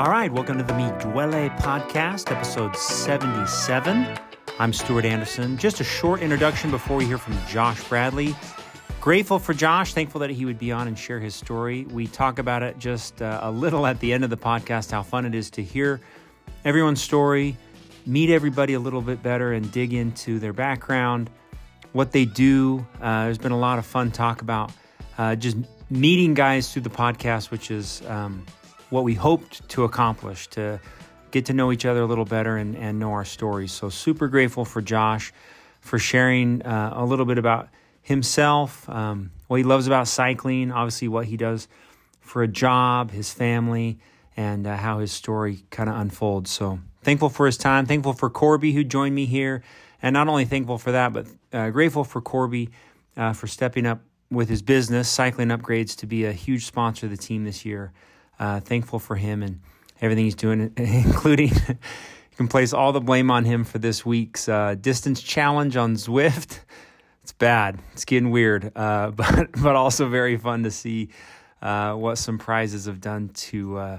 All right, welcome to the Mi Duele podcast, episode 77. I'm Stuart Anderson. Just a short introduction before we hear from Josh Bradley. Grateful for Josh, thankful that he would be on and share his story. We talk about it just uh, a little at the end of the podcast, how fun it is to hear everyone's story, meet everybody a little bit better, and dig into their background, what they do. Uh, there's been a lot of fun talk about uh, just meeting guys through the podcast, which is um, what we hoped to accomplish to get to know each other a little better and, and know our stories. So, super grateful for Josh for sharing uh, a little bit about himself, um, what he loves about cycling, obviously, what he does for a job, his family, and uh, how his story kind of unfolds. So, thankful for his time, thankful for Corby who joined me here, and not only thankful for that, but uh, grateful for Corby uh, for stepping up with his business, Cycling Upgrades, to be a huge sponsor of the team this year. Uh, thankful for him and everything he's doing, including you can place all the blame on him for this week's uh, distance challenge on Zwift. It's bad. It's getting weird, uh, but but also very fun to see uh, what some prizes have done to uh,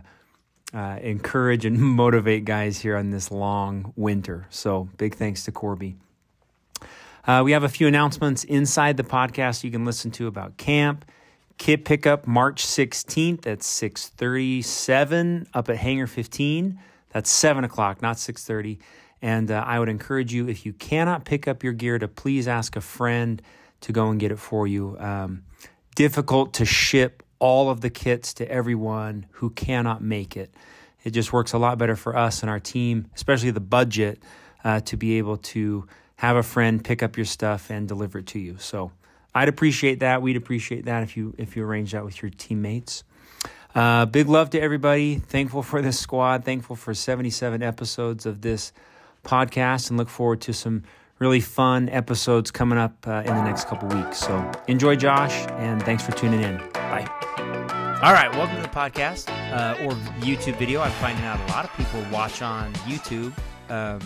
uh, encourage and motivate guys here on this long winter. So big thanks to Corby. We have a few announcements inside the podcast you can listen to about camp Kit pickup March 16th at 6:37 up at Hangar 15. That's seven o'clock, not 6:30. And uh, I would encourage you, if you cannot pick up your gear, to please ask a friend to go and get it for you. Um, difficult to ship all of the kits to everyone who cannot make it. It just works a lot better for us and our team, especially the budget, uh, to be able to have a friend pick up your stuff and deliver it to you. So I'd appreciate that. We'd appreciate that if you if you arrange that with your teammates. Uh, big love to everybody. Thankful for this squad. Thankful for 77 episodes of this podcast, and look forward to some really fun episodes coming up uh, in the next couple weeks. So enjoy, Josh, and thanks for tuning in. Bye. All right, welcome to the podcast uh, or YouTube video. I'm finding out a lot of people watch on YouTube um,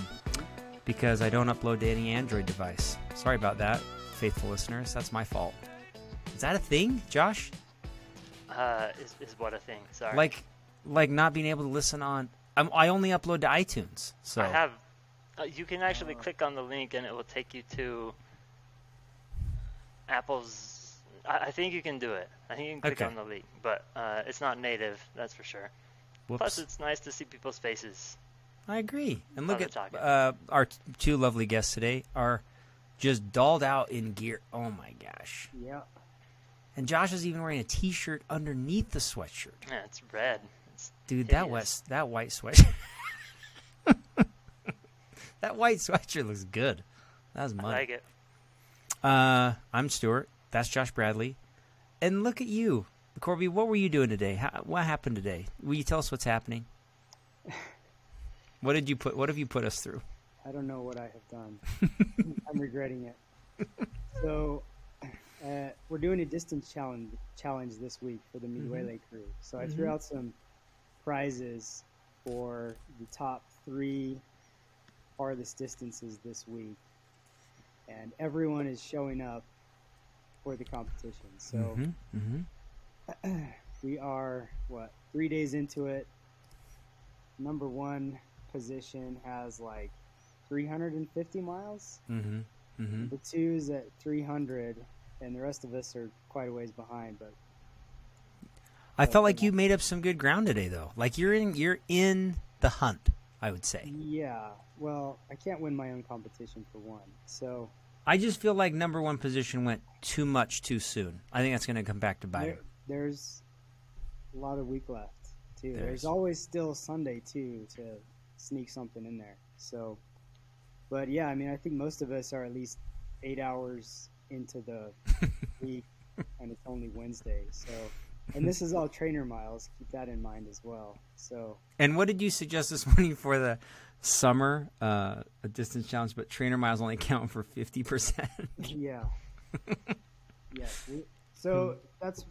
because I don't upload to any Android device. Sorry about that faithful listeners. That's my fault. Is that a thing, Josh? Uh, is, is what a thing? Sorry. Like, like not being able to listen on. I'm, i only upload to iTunes. So I have. Uh, you can actually uh, click on the link and it will take you to Apple's. I, I, think you can do it. I think you can click okay. on the link, but uh, it's not native. That's for sure. Whoops. Plus, it's nice to see people's faces. I agree. And look at uh, our two lovely guests today. Our just dolled out in gear. Oh my gosh. Yeah. And Josh is even wearing a T-shirt underneath the sweatshirt. Yeah, it's red. It's Dude, that wet, that white sweatshirt. that white sweatshirt looks good. That was money. I like it. Uh, I'm Stuart. That's Josh Bradley. And look at you, Corby. What were you doing today? How, what happened today? Will you tell us what's happening? What did you put? What have you put us through? I don't know what I have done. I'm regretting it. So, uh, we're doing a distance challenge challenge this week for the Midway mm-hmm. crew. So I mm-hmm. threw out some prizes for the top three farthest distances this week, and everyone is showing up for the competition. So mm-hmm. mm-hmm. we are what three days into it. Number one position has like 350 miles. Mm-hmm. Mm-hmm. The two is at 300, and the rest of us are quite a ways behind. But I felt like you made up some good ground today, though. Like you're in you're in the hunt. I would say. Yeah. Well, I can't win my own competition for one, so. I just feel like number one position went too much too soon. I think that's going to come back to bite. There, there's a lot of week left too. There's, there's always still Sunday too to sneak something in there. So but yeah, I mean, I think most of us are at least eight hours into the week, and it's only Wednesday. So, and this is all trainer miles. Keep that in mind as well. So. And what did you suggest this morning for the summer uh, a distance challenge? But trainer miles only count for fifty percent. yeah. yes. So that's.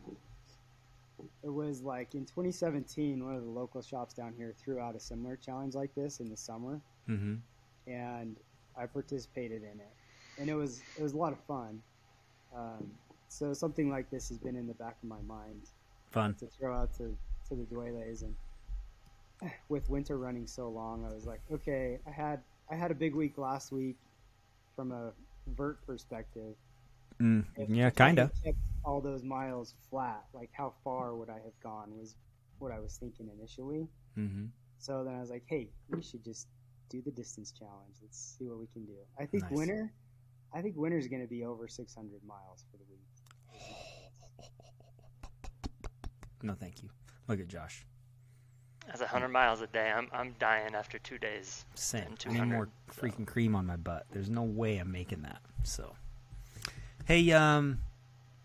It was like in 2017, one of the local shops down here threw out a similar challenge like this in the summer. Mm-hmm and I participated in it, and it was it was a lot of fun. Um, so something like this has been in the back of my mind. Fun to throw out to to the Dueles and with winter running so long, I was like, okay, I had I had a big week last week from a vert perspective. Mm, yeah, kind of. All those miles flat, like how far would I have gone was what I was thinking initially. Mm-hmm. So then I was like, hey, we should just do the distance challenge. Let's see what we can do. I think nice. winter, I think winter is going to be over 600 miles for the week. No, thank you. Look at Josh. That's 100 miles a day. I'm I'm dying after two days. Same. I need more so. freaking cream on my butt. There's no way I'm making that. So, hey, um,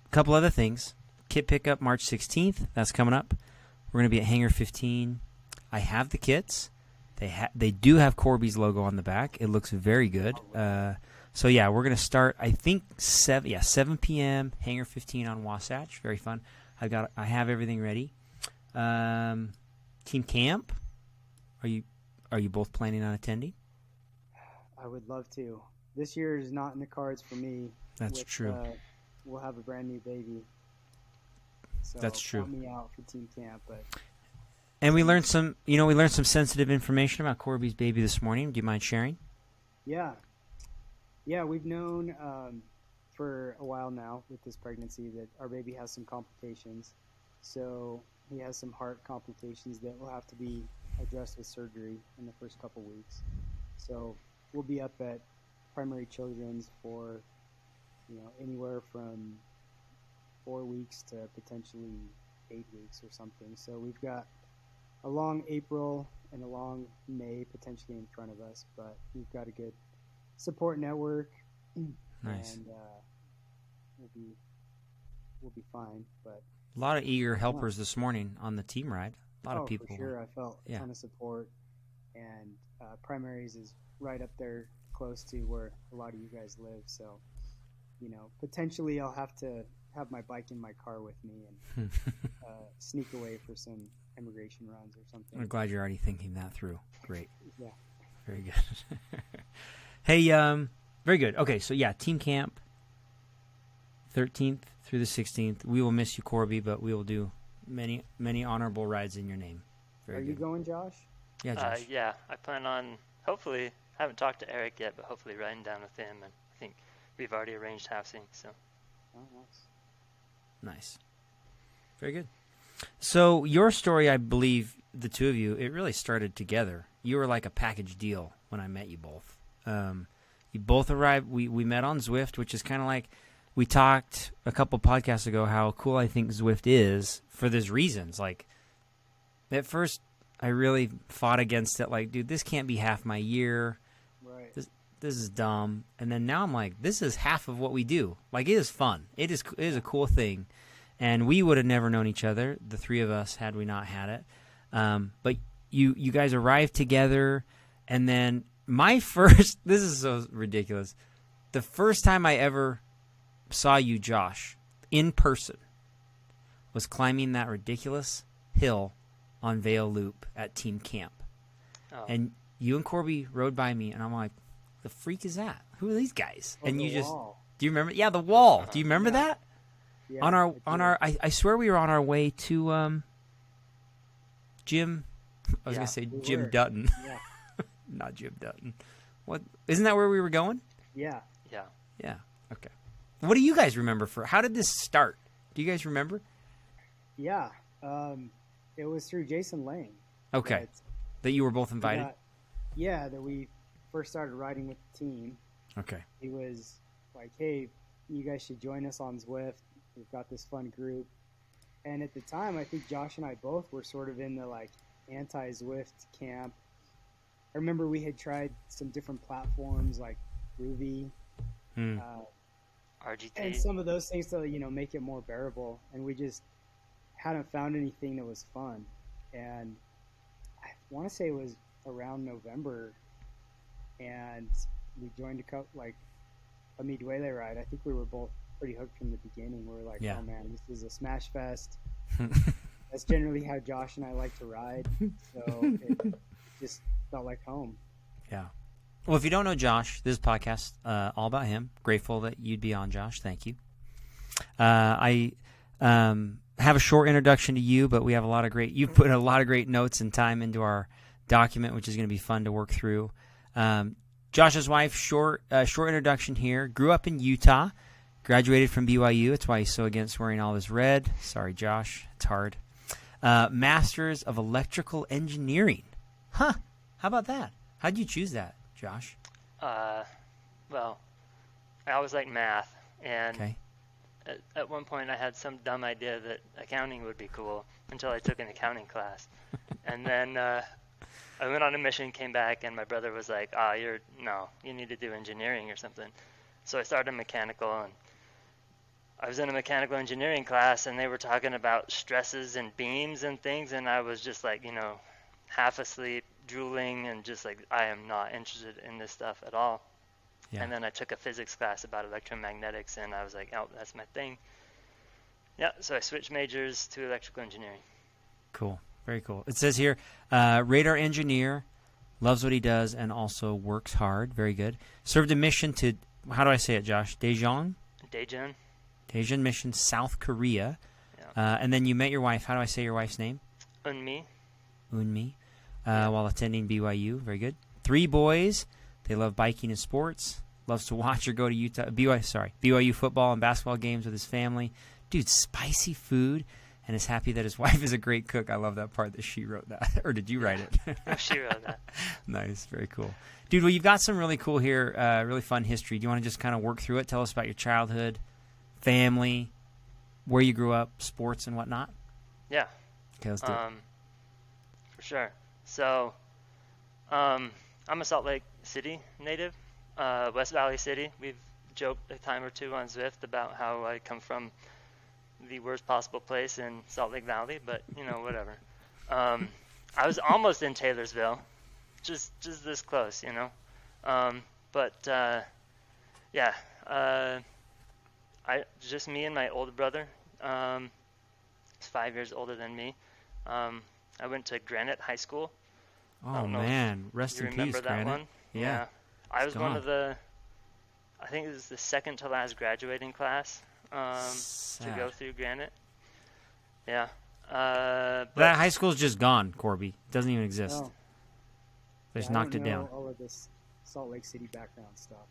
a couple other things. Kit pickup March 16th. That's coming up. We're gonna be at Hangar 15. I have the kits. They ha- they do have Corby's logo on the back. It looks very good. Uh, so yeah, we're gonna start. I think seven. Yeah, 7 p.m. Hangar 15 on Wasatch. Very fun. I got. I have everything ready. Um, team camp. Are you are you both planning on attending? I would love to. This year is not in the cards for me. That's with, true. Uh, we'll have a brand new baby. So That's true. me out for team camp, but. And we learned some, you know, we learned some sensitive information about Corby's baby this morning. Do you mind sharing? Yeah, yeah, we've known um, for a while now with this pregnancy that our baby has some complications. So he has some heart complications that will have to be addressed with surgery in the first couple weeks. So we'll be up at primary children's for you know anywhere from four weeks to potentially eight weeks or something. So we've got a long April and a long May potentially in front of us, but we've got a good support network. Nice. And uh, we'll be we'll be fine. But a lot of eager helpers this morning on the team ride. A lot oh, of people. For sure, I felt a yeah. ton of support, and uh, primaries is right up there, close to where a lot of you guys live. So, you know, potentially I'll have to have my bike in my car with me and uh, sneak away for some Emigration runs or something. I'm glad you're already thinking that through. Great. yeah. Very good. hey, um, very good. Okay, so yeah, team camp, 13th through the 16th. We will miss you, Corby, but we will do many, many honorable rides in your name. Very Are good. you going, Josh? Yeah, uh, Josh. Uh, yeah, I plan on hopefully. I haven't talked to Eric yet, but hopefully riding down with him, and I think we've already arranged housing. So. Oh, nice. Nice. Very good. So your story, I believe, the two of you, it really started together. You were like a package deal when I met you both. Um, you both arrived. We we met on Zwift, which is kind of like we talked a couple podcasts ago how cool I think Zwift is for these reasons. Like at first, I really fought against it. Like, dude, this can't be half my year. Right. This this is dumb. And then now I'm like, this is half of what we do. Like, it is fun. It is it is a cool thing. And we would have never known each other, the three of us, had we not had it. Um, but you you guys arrived together, and then my first. This is so ridiculous. The first time I ever saw you, Josh, in person, was climbing that ridiculous hill on Veyo Loop at Team Camp, oh. and you and Corby rode by me, and I'm like, "The freak is that? Who are these guys?" Oh, and you just do you remember? Yeah, the wall. Do you remember yeah. that? Yeah, on our on our, I, I swear we were on our way to um, Jim. I was yeah, gonna say we Jim were. Dutton, Yeah. not Jim Dutton. What isn't that where we were going? Yeah. Yeah. Yeah. Okay. What do you guys remember for? How did this start? Do you guys remember? Yeah. Um, it was through Jason Lang. Okay. that That you were both invited. got- yeah, that we first started riding with the team. Okay. He was like, "Hey, you guys should join us on Zwift. We've got this fun group." And at the time, I think Josh and I both were sort of in the like anti-Zwift camp. I remember we had tried some different platforms like Rouvy, Hmm. uh, RGT. and some of those things to you know make it more bearable and we just hadn't found anything that was fun and i want to say it was around november and we joined a couple like a midway ride i think we were both pretty hooked from the beginning We are like Yeah. oh man this is a smash fest that's generally how josh and i like to ride so it just felt like home yeah. Well, if you don't know Josh, this is a podcast uh, all about him. Grateful that you'd be on, Josh. Thank you. Uh, I um, have a short introduction to you, but we have a lot of great. You've put a lot of great notes and time into our document, which is going to be fun to work through. Um, Josh's wife, short uh, short introduction here. Grew up in Utah, graduated from BYU. That's why he's so against wearing all this red. Sorry, Josh, it's hard. Uh, Masters of Electrical Engineering. Huh? How about that? How'd you choose that, Josh? Uh, well, I always like math, and okay. at, at one point I had some dumb idea that accounting would be cool until I took an accounting class, and then uh, I went on a mission, came back, and my brother was like, "Ah, oh, you're no, you need to do engineering or something." So I started mechanical, and I was in a mechanical engineering class, and they were talking about stresses and beams and things, and I was just like, you know, half asleep, drooling, and just like, I am not interested in this stuff at all. Yeah. And then I took a physics class about electromagnetics, and I was like, oh, that's my thing. Yeah, so I switched majors to electrical engineering. Cool. Very cool. It says here, uh, radar engineer, loves what he does, and also works hard. Very good. Served a mission to, how do I say it, Josh? Daejeon? Daejeon. Daejeon mission, South Korea. Yeah. Uh, and then you met your wife. How do I say your wife's name? Unmi. Unmi. Uh. While attending BYU. Very good. Three boys. They love biking and sports. Loves to watch or go to Utah BYU. Sorry, BYU football and basketball games with his family. Dude, spicy food and is happy that his wife is a great cook. I love that part that she wrote that, or did you write it? she wrote that. nice, very cool, dude. Well, you've got some really cool here, uh, really fun history. Do you want to just kind of work through it? Tell us about your childhood, family, where you grew up, sports, and whatnot. Yeah. Okay, let's do um, it. For sure. So, um, I'm a Salt Lake City native, uh, West Valley City. We've joked a time or two on Zwift about how I come from the worst possible place in Salt Lake Valley, but you know, whatever. Um, I was almost in Taylorsville, just just this close, you know. Um, but uh, yeah, uh, I just me and my older brother. Um, he's five years older than me. Um, I went to Granite High School. Oh man, rest in peace, Granite. One? Yeah. yeah. I was one of the. I think it was the second to last graduating class um, to go through Granite. Yeah. Uh, that high school's just gone, Corby. It doesn't even exist. Oh. They just yeah, knocked it down. All of this Salt Lake City background stuff.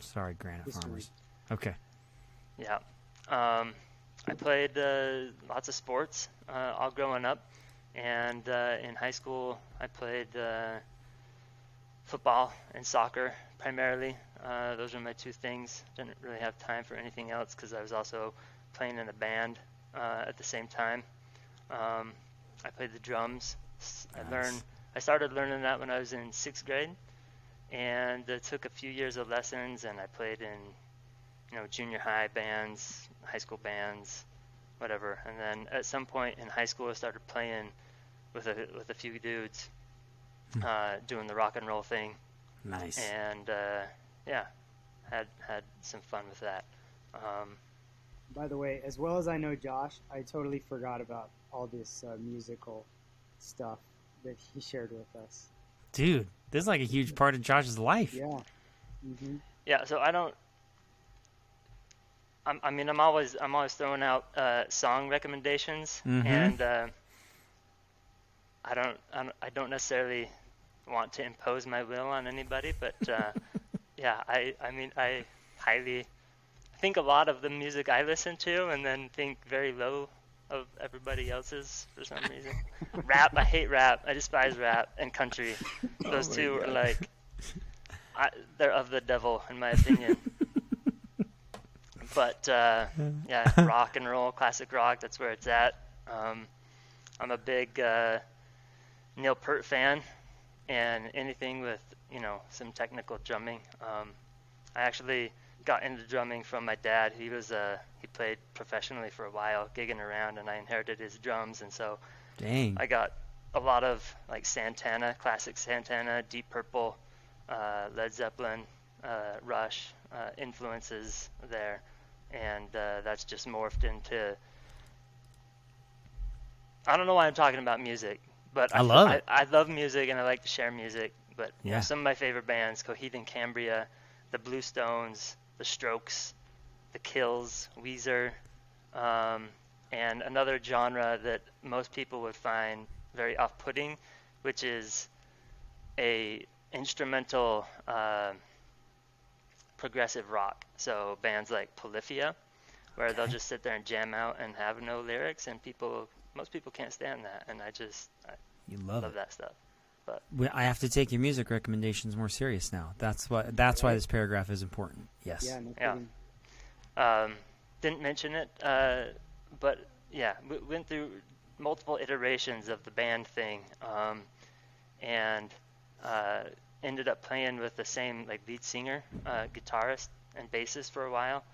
Sorry, Granite History. Farmers. Okay. Yeah. Um, I played uh, lots of sports uh, all growing up, and uh, in high school I played uh, football and soccer primarily. Uh, those were my two things. Didn't really have time for anything else because I was also playing in a band uh, at the same time. Um, I played the drums. Nice. I learned. I started learning that when I was in sixth grade, and it took a few years of lessons. And I played in, you know, junior high bands, high school bands, whatever. And then at some point in high school, I started playing with a with a few dudes, hmm. uh, doing the rock and roll thing. Nice. And uh, yeah, had had some fun with that. Um, By the way, as well as I know Josh, I totally forgot about all this uh, musical stuff that he shared with us. Dude, this is like a huge part of Josh's life. Yeah. Mm-hmm. Yeah. So I don't. I'm, i mean, I'm always I'm always throwing out uh, song recommendations, mm-hmm. and uh, I don't I don't necessarily want to impose my will on anybody, but uh, yeah, I I mean I highly think a lot of the music I listen to, and then think very low of everybody else's for some reason. rap, I hate rap. I despise rap and country. Oh Those oh two God. are like I, they're of the devil in my opinion. But uh, yeah, rock and roll, classic rock. That's where it's at. Um, I'm a big uh, Neil Peart fan, and anything with you know some technical drumming. Um, I actually got into drumming from my dad. He was uh, he played professionally for a while, gigging around, and I inherited his drums, and so Dang. I got a lot of like Santana, classic Santana, Deep Purple, uh, Led Zeppelin, uh, Rush uh, influences there, and uh, that's just morphed into. I don't know why I'm talking about music, but I, I love I, it. I love music and I like to share music. But yeah. some of my favorite bands: Coheed and Cambria, the Bluestones, the Strokes, the Kills, Weezer, um, and another genre that most people would find very off-putting, which is a instrumental uh, progressive rock. So bands like Polyphia, where they'll just sit there and jam out and have no lyrics, and people, most people can't stand that, and I just I You love, love that stuff. But I have to take your music recommendations more serious now. That's why. That's why this paragraph is important. Yes. Yeah, no Yeah. Um, didn't mention it, uh, but yeah, we went through multiple iterations of the band thing, um, and uh, ended up playing with the same like lead singer, uh, guitarist, and bassist for a while.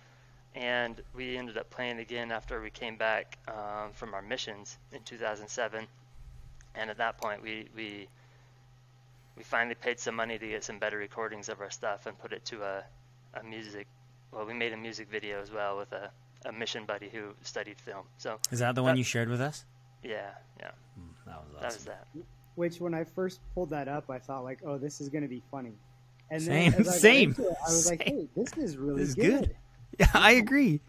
And we ended up playing again after we came back um, from our missions in 2007. And at that point, we we we finally paid some money to get some better recordings of our stuff and put it to a, a music well, we made a music video as well with a, a mission buddy who studied film. So Is that the one That- you shared with us? yeah, yeah, That was awesome. that was that. Which, when I first pulled that up, I thought like, "Oh, this is going to be funny." And Same, then as I got same, into it, I was like, "Hey, this is really This is good. good. Yeah, I agree.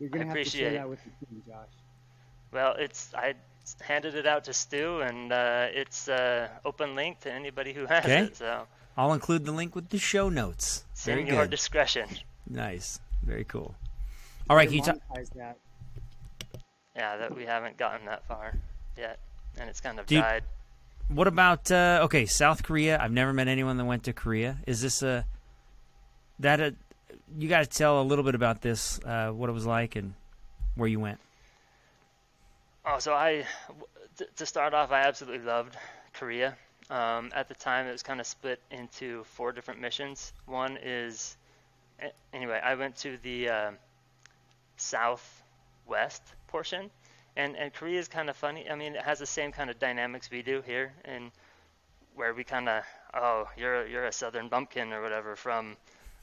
You're going I to have to share that with the team, Josh." Well, it's I handed it out to Stu, and uh, it's uh, open link to anybody who has Okay. it. So I'll include the link with the show notes. it's Very in your good. discretion. Nice. Very cool. All right, can you talk? monetize that. Yeah, that we haven't gotten that far yet, and it's kind of Do you- died. What about uh, okay, South Korea? I've never met anyone that went to Korea. Is this a that a you got to tell a little bit about this, uh, what it was like, and where you went. Oh, so I, to start off, I absolutely loved Korea. Um, at the time, it was kind of split into four different missions. One is, anyway, I went to the uh, southwest portion, and and Korea is kind of funny. I mean, it has the same kind of dynamics we do here, and where we kind of, oh, you're you're a southern bumpkin or whatever from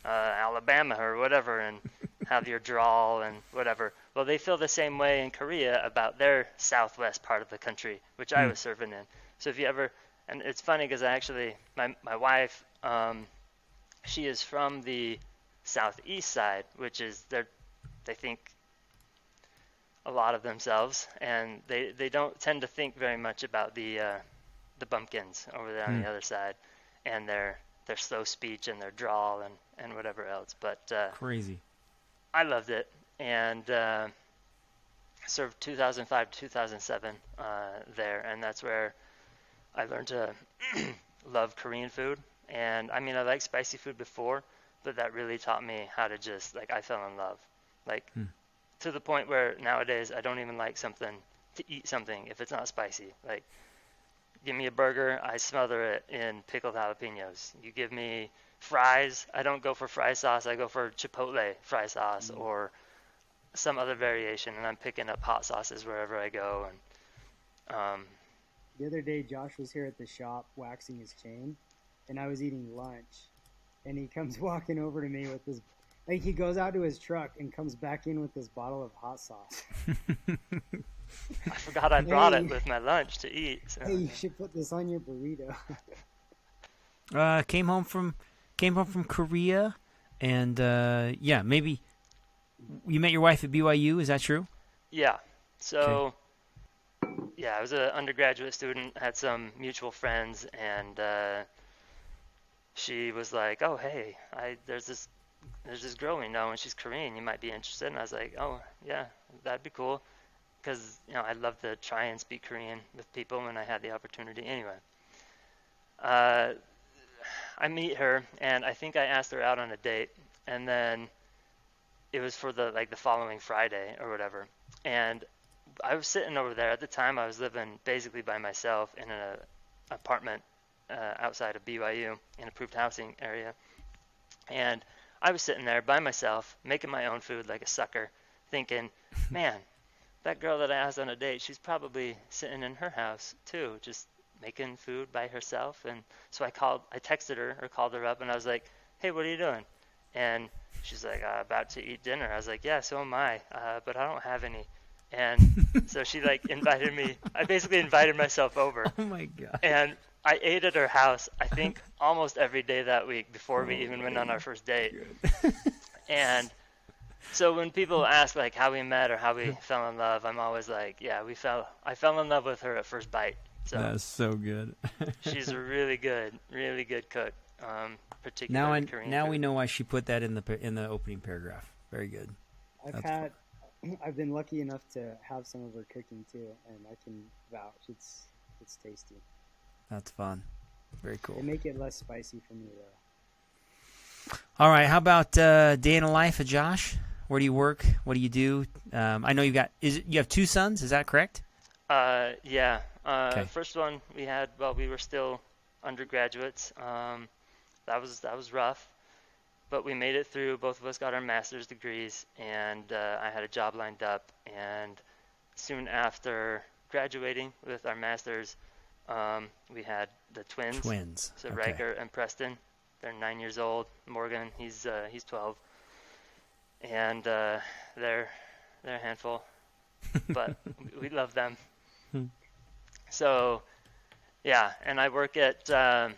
uh, Alabama or whatever, and have your drawl and whatever. Well, they feel the same way in Korea about their southwest part of the country, which I Hmm. was serving in. So if you ever, and it's funny because I actually, my my wife, um, she is from the southeast side, which is they're, they think a lot of themselves, and they they don't tend to think very much about the uh, the bumpkins over there on Hmm. the other side, and their their slow speech and their drawl and and whatever else. But uh, Crazy. I loved it and uh, served 2005 to 2007 uh, there, and that's where I learned to love Korean food. And I mean, I liked spicy food before, but that really taught me how to just like I fell in love, like Hmm. To the point where nowadays I don't even like something to eat something if it's not spicy. Like, give me a burger, I smother it in pickled jalapenos. You give me fries, I don't go for fry sauce, I go for chipotle fry sauce or some other variation, and I'm picking up hot sauces wherever I go. And um, The other day, Josh was here at the shop waxing his chain, and I was eating lunch, and he comes walking over to me with this. Like he goes out to his truck and comes back in with this bottle of hot sauce. I forgot I brought Hey. it with my lunch to eat. So. hey, you should put this on your burrito. Uh, came home from came home from Korea, and uh, yeah, maybe you met your wife at BYU. Is that true? Yeah. So, yeah, I was an undergraduate student, had some mutual friends, and uh, she was like, "Oh, hey, I there's this there's this girl we know, and she's Korean. You might be interested." And I was like, "Oh, yeah, that'd be cool," because you know I'd love to try and speak Korean with people when I had the opportunity. Anyway, uh, I meet her, and I think I asked her out on a date, and then it was for the like the following Friday or whatever. And I was sitting over there at the time. I was living basically by myself in an apartment uh, outside of BYU in approved housing area, and I was sitting there by myself making my own food like a sucker, thinking, man, that girl that I asked on a date, she's probably sitting in her house too, just making food by herself. And so I called, I texted her or called her up, and I was like, hey, what are you doing? And she's like, uh, about to eat dinner. I was like, yeah, so am I, uh, but I don't have any. And so she like invited me. I basically invited myself over, Oh my god. and I ate at her house. I think almost every day that week before we even went on our first date. And so when people ask like how we met or how we fell in love, I'm always like, yeah, we fell. I fell in love with her at first bite. So That's so good. she's a really good, really good cook. Um, particularly now I, Korean now food. we know why she put that in the in the opening paragraph. Very good. I've That's had, I've been lucky enough to have some of her cooking too, and I can vouch it's it's tasty. That's fun. Very cool. They make it less spicy for me though. All right. How about uh, day in the life of Josh? Where do you work? What do you do? Um, I know you got is it, you have two sons. Is that correct? Uh, yeah. Uh, Okay. First one we had while we were still undergraduates. Um, that was that was rough, but we made it through. Both of us got our master's degrees, and uh, I had a job lined up. And soon after graduating with our masters, um, we had the twins. Twins. So okay. Riker and Preston, they're nine years old. Morgan, he's uh, he's 12, and uh, they're they're a handful, but we we love them. Hmm. so, yeah, and I work at um,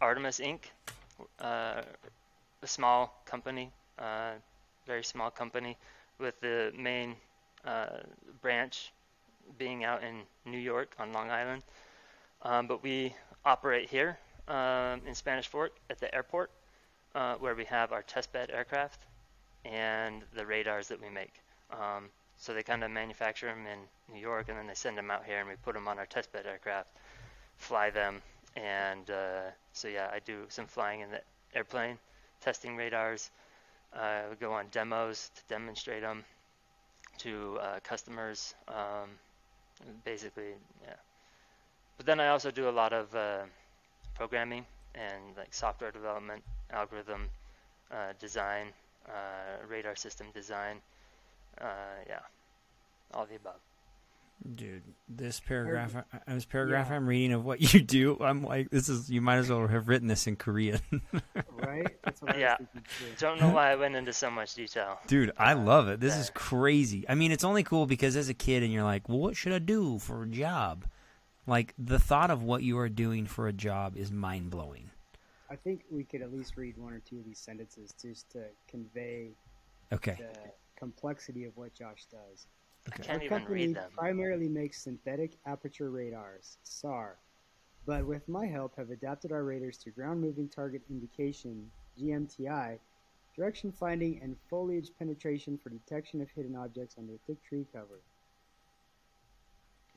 Artemis Inc., uh, a small company, uh, very small company, with the main uh, branch being out in New York on Long Island. Um, but we operate here um, in Spanish Fork at the airport, uh, where we have our testbed aircraft and the radars that we make. Um, so they kind of manufacture them in New York, and then they send them out here, and we put them on our testbed aircraft, fly them, and uh, so yeah, I do some flying in the airplane, testing radars. Uh, we go on demos to demonstrate them to uh, customers. Um, basically, yeah. But then I also do a lot of uh, programming and like software development, algorithm uh, design, uh, radar system design. Uh, yeah, all the above. Dude, this paragraph, I- this paragraph Yeah. I'm reading of what you do, I'm like, this is you might as well have written this in Korean. Right? That's what Yeah. was. Don't know why I went into so much detail. Dude, I love it. This is crazy. I mean, it's only cool because as a kid, and you're like, well, what should I do for a job? Like the thought of what you are doing for a job is mind blowing. I think we could at least read one or two of these sentences just to convey Okay. the complexity of what Josh does. I can't Our even company read them. primarily makes synthetic aperture radars, SAR, but with my help have adapted our radars to ground moving target indication, GMTI, direction finding, and foliage penetration for detection of hidden objects under thick tree cover.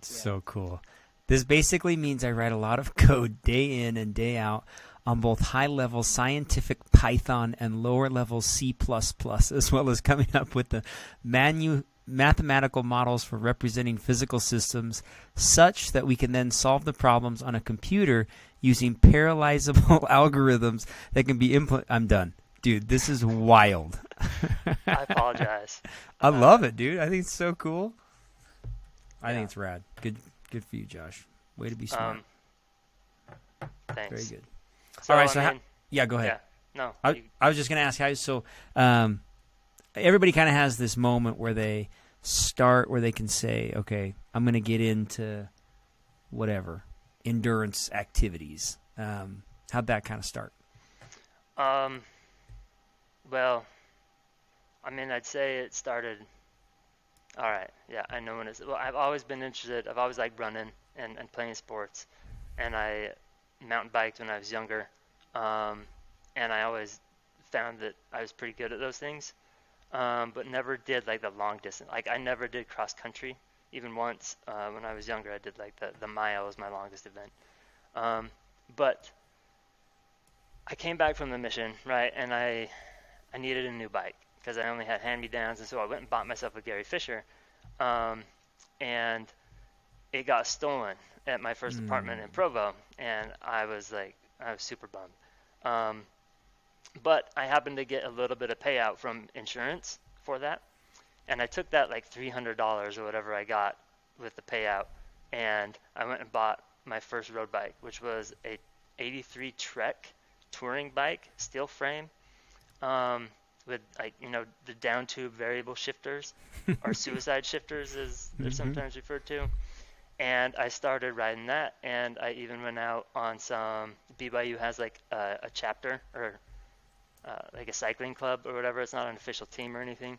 So cool. This basically means I write a lot of code day in and day out on both high level scientific Python and lower level C, as well as coming up with the manu- mathematical models for representing physical systems such that we can then solve the problems on a computer using parallelizable algorithms that can be implemented. I'm done. Dude, this is wild. I apologize. I love it, dude. I think it's so cool. I think it's rad. Good, good for you, Josh. Way to be smart. Um, thanks. Very good. So, All right, I so how- mean, Yeah, go ahead. yeah, no, I, you- I was just gonna ask how. So, um, everybody kind of has this moment where they start, where they can say, "Okay, I'm gonna get into whatever endurance activities." Um, how'd that kind of start? Um, well, I mean, I'd say it started. All right, yeah, I know when it's. Well, I've always been interested. I've always liked running and, and playing sports, and I mountain biked when I was younger, um, and I always found that I was pretty good at those things, um, but never did like the long distance. Like I never did cross country, even once uh, when I was younger. I did like the the mile was my longest event, um, but I came back from the mission, right, and I I needed a new bike because I only had hand-me-downs, and so I went and bought myself a Gary Fisher, um, and it got stolen at my first apartment in Provo, and I was like, I was super bummed. Um, but I happened to get a little bit of payout from insurance for that, and I took that like $300 or whatever I got with the payout, and I went and bought my first road bike, which was a 83 Trek touring bike, steel frame, um, with like you know the down tube variable shifters or suicide shifters as they're Mhm. sometimes referred to. And I started riding that, and I even went out on some. BYU has like a, a chapter or uh, like a cycling club or whatever. It's not an official team or anything,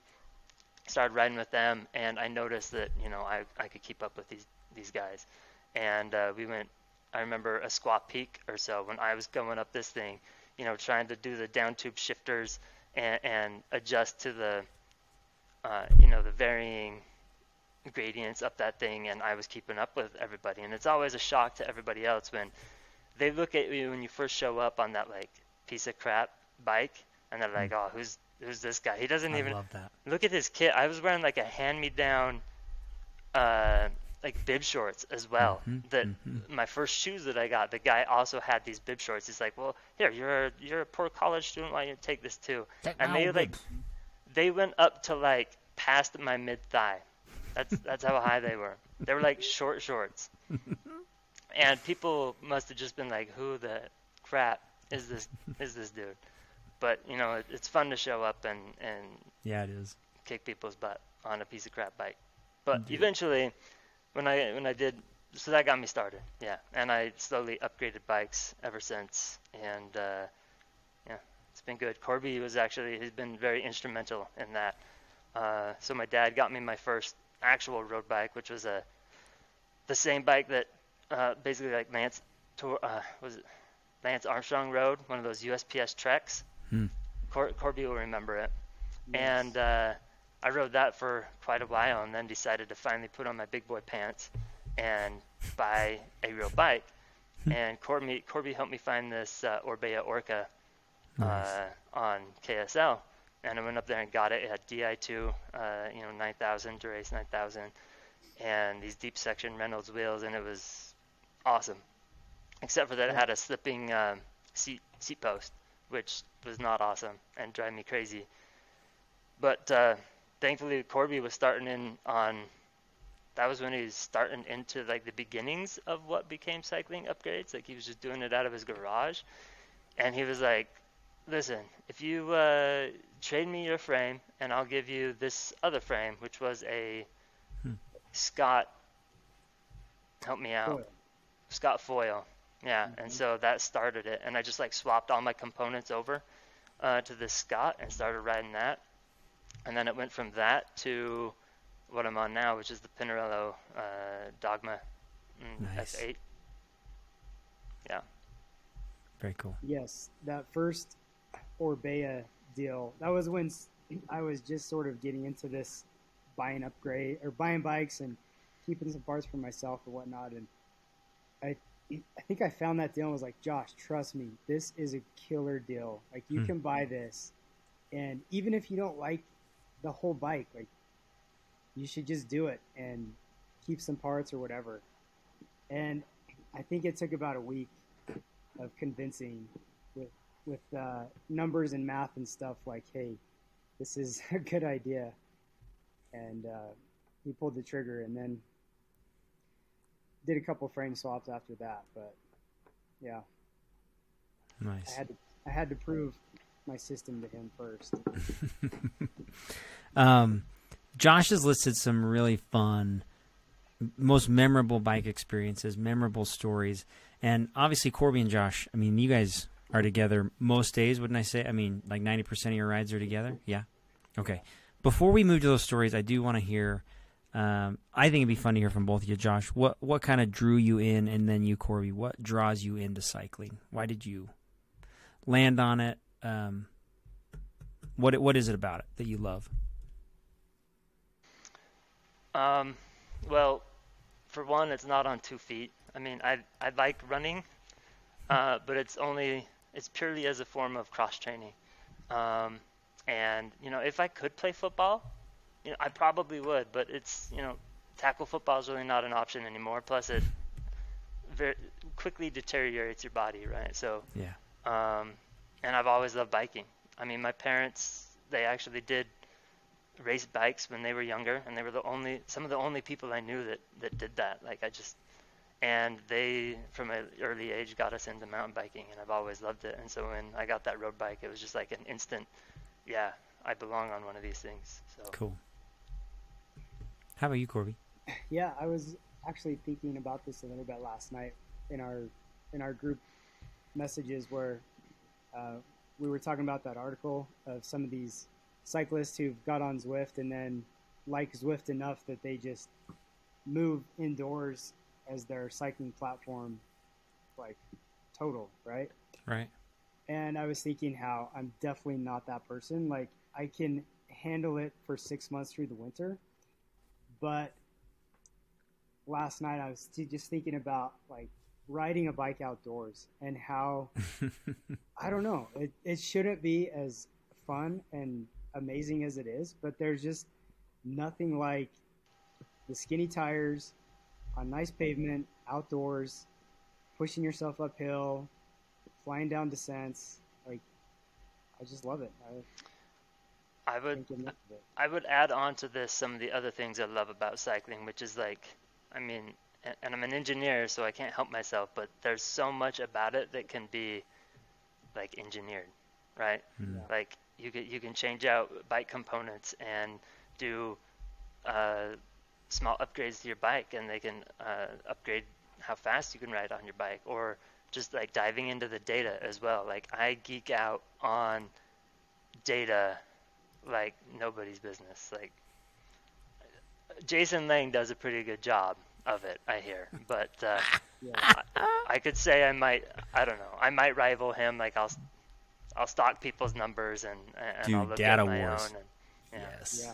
started riding with them, and I noticed that you know I I could keep up with these these guys, and uh, we went. I remember a Squaw Peak or so when I was going up this thing, you know, trying to do the down tube shifters and, and adjust to the, uh, you know, the varying gradients up that thing, and I was keeping up with everybody. And it's always a shock to everybody else when they look at you when you first show up on that like piece of crap bike, and they're like, "Oh, who's who's this guy? He doesn't I even love that. look at his kit. I was wearing like a hand-me-down, uh, like bib shorts as well. Mhm, That mhm. my first shoes that I got, the guy also had these bib shorts. He's like, "Well, here, you're a you're a poor college student. Why don't you take this too?" And they like they went up to like past my mid thigh. That's that's how high they were. They were like short shorts. and people must have just been like, "Who the crap is this is this dude?" But you know, it, it's fun to show up and and Yeah, it is. kick people's butt on a piece of crap bike. But Indeed. eventually, when I when I did, so that got me started. Yeah, and I slowly upgraded bikes ever since, and uh, yeah, it's been good. Corby was actually he's been very instrumental in that. Uh, so my dad got me my first actual road bike, which was a the same bike that uh, basically like Lance uh, was it Lance Armstrong rode, one of those USPS Treks. Hmm. Cor- Corby will remember it Yes. and uh, I rode that for quite a while, and then decided to finally put on my big boy pants and buy a real bike. and Corby, Corby helped me find this uh, Orbea Orca Nice. uh, on KSL, and I went up there and got it. It had Di2, uh, you know, 9000 Dura-Ace 9000, and these deep section Reynolds wheels, and it was awesome. Except for that, it had a slipping um, seat seat post, which was not awesome and drive me crazy. But uh, thankfully, Corby was starting in on. That was when he was starting into like the beginnings of what became cycling upgrades. Like he was just doing it out of his garage, and he was like, "Listen, if you uh, trade me your frame, and I'll give you this other frame, which was a Hmm. Scott. Help me out. Scott foil. Yeah, and so that started it, and I just like swapped all my components over uh, to this Scott and started riding that, and then it went from that to what I'm on now, which is the Pinarello uh, Dogma mm, Nice. F8. Yeah, Very cool. Yes, that first Orbea deal. That was when I was just sort of getting into this buying upgrade or buying bikes and keeping some parts for myself and whatnot. And I, I think I found that deal and was like, Josh, trust me, this is a killer deal. Like you Hmm. can buy this, and even if you don't like the whole bike, like you should just do it and keep some parts or whatever. And I think it took about a week of convincing with with uh, numbers and math and stuff like, hey, this is a good idea. And uh, he pulled the trigger and then did a couple frame swaps after that. But yeah, I Nice. had to I had to prove my system to him first. Um, Josh has listed some really fun, most memorable bike experiences, memorable stories, and obviously Corby and Josh. I mean, you guys are together most days, wouldn't I say? I mean, like ninety percent of your rides are together. Yeah. Okay. Before we move to those stories, I do want to hear. Um, I think it'd be fun to hear from both of you, Josh. What what kind of drew you in, and then you, Corby. What draws you into cycling? Why did you land on it? Um, what what is it about it that you love? Um, well, for one, it's not on two feet. I mean, I I like running, uh, but it's only it's purely as a form of cross training. Um, and you know, if I could play football, you know, I probably would. But it's you know, tackle football is really not an option anymore. Plus, it very quickly deteriorates your body, right? So Yeah. um, and I've always loved biking. I mean, my parents they actually did race bikes when they were younger, and they were the only some of the only people I knew that that did that. Like I just and they from an early age got us into mountain biking, and I've always loved it. And so when I got that road bike, it was just like an instant, yeah, I belong on one of these things. So Cool. How about you, Corby? Yeah, I was actually thinking about this a little bit last night in our in our group messages where uh, we were talking about that article of some of these cyclists who've got on Zwift and then like Zwift enough that they just move indoors as their cycling platform, like total, right? Right. And I was thinking how I'm definitely not that person. Like I can handle it for six months through the winter, but last night I was just thinking about like riding a bike outdoors and how I don't know it, it shouldn't be as fun and amazing as it is, but there's just nothing like the skinny tires on nice pavement outdoors, pushing yourself uphill, flying down descents. Like I just love it. I, I would I would add on to this some of the other things I love about cycling, which is like I mean and I'm an engineer, so I can't help myself, but there's so much about it that can be like engineered, right? Yeah. Like you can you can change out bike components and do uh, small upgrades to your bike, and they can uh, upgrade how fast you can ride on your bike, or just like diving into the data as well. Like I geek out on data like nobody's business. Like Jason Lang does a pretty good job of it, I hear. But uh, Yeah. I, I could say I might. I don't know. I might rival him. Like I'll, I'll stalk people's numbers and and Do I'll look data at my wars. own. And, yeah. Yes. Yeah.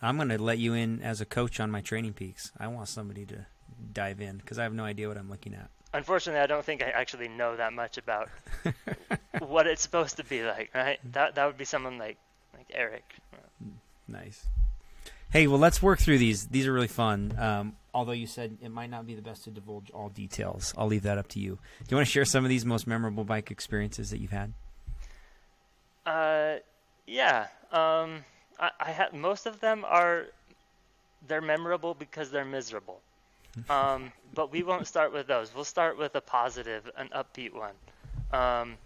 I'm going to let you in as a coach on my TrainingPeaks. I want somebody to dive in because I have no idea what I'm looking at. Unfortunately, I don't think I actually know that much about what it's supposed to be like. Right? That that would be someone like like Eric. Nice. Hey, well, let's work through these. These are really fun. Um, although you said it might not be the best to divulge all details, I'll leave that up to you. Do you want to share some of these most memorable bike experiences that you've had? Uh, yeah. Um, I, I have most of them are they're memorable because they're miserable. Um, but we won't start with those. We'll start with a positive, an upbeat one. Um,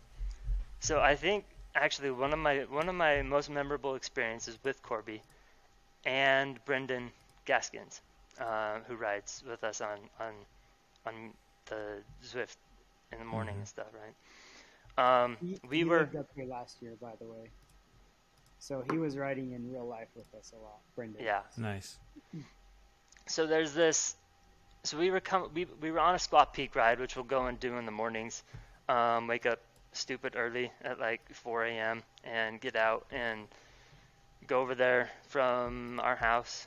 so I think actually one of my one of my most memorable experiences with Corby and Brendan Gaskins, uh, who rides with us on on on the Zwift in the morning and stuff, right? Um, He, we he were lived up here last year, by the way. So he was riding in real life with us a lot, Brendan. yeah. Nice. so there's this so we were com- we, we were on a Squaw Peak ride which we'll go and do in the mornings um, wake up stupid early at like 4 a.m and get out and go over there from our house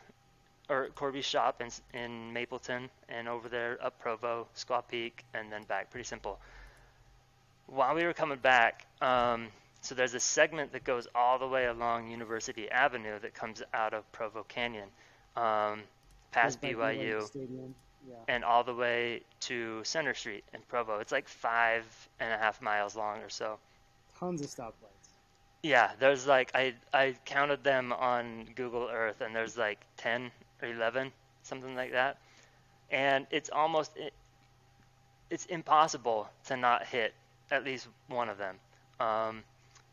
or corby's shop in, in mapleton and over there up provo Squaw Peak and then back pretty simple while we were coming back um, so there's a segment that goes all the way along university avenue that comes out of provo canyon um, past BYU Stadium. Yeah. and all the way to Center Street in Provo. It's like five and a half miles long or so. Tons of stoplights. Yeah, there's like I I counted them on Google Earth, and there's like ten or eleven, something like that. And it's almost it, it's impossible to not hit at least one of them. Um,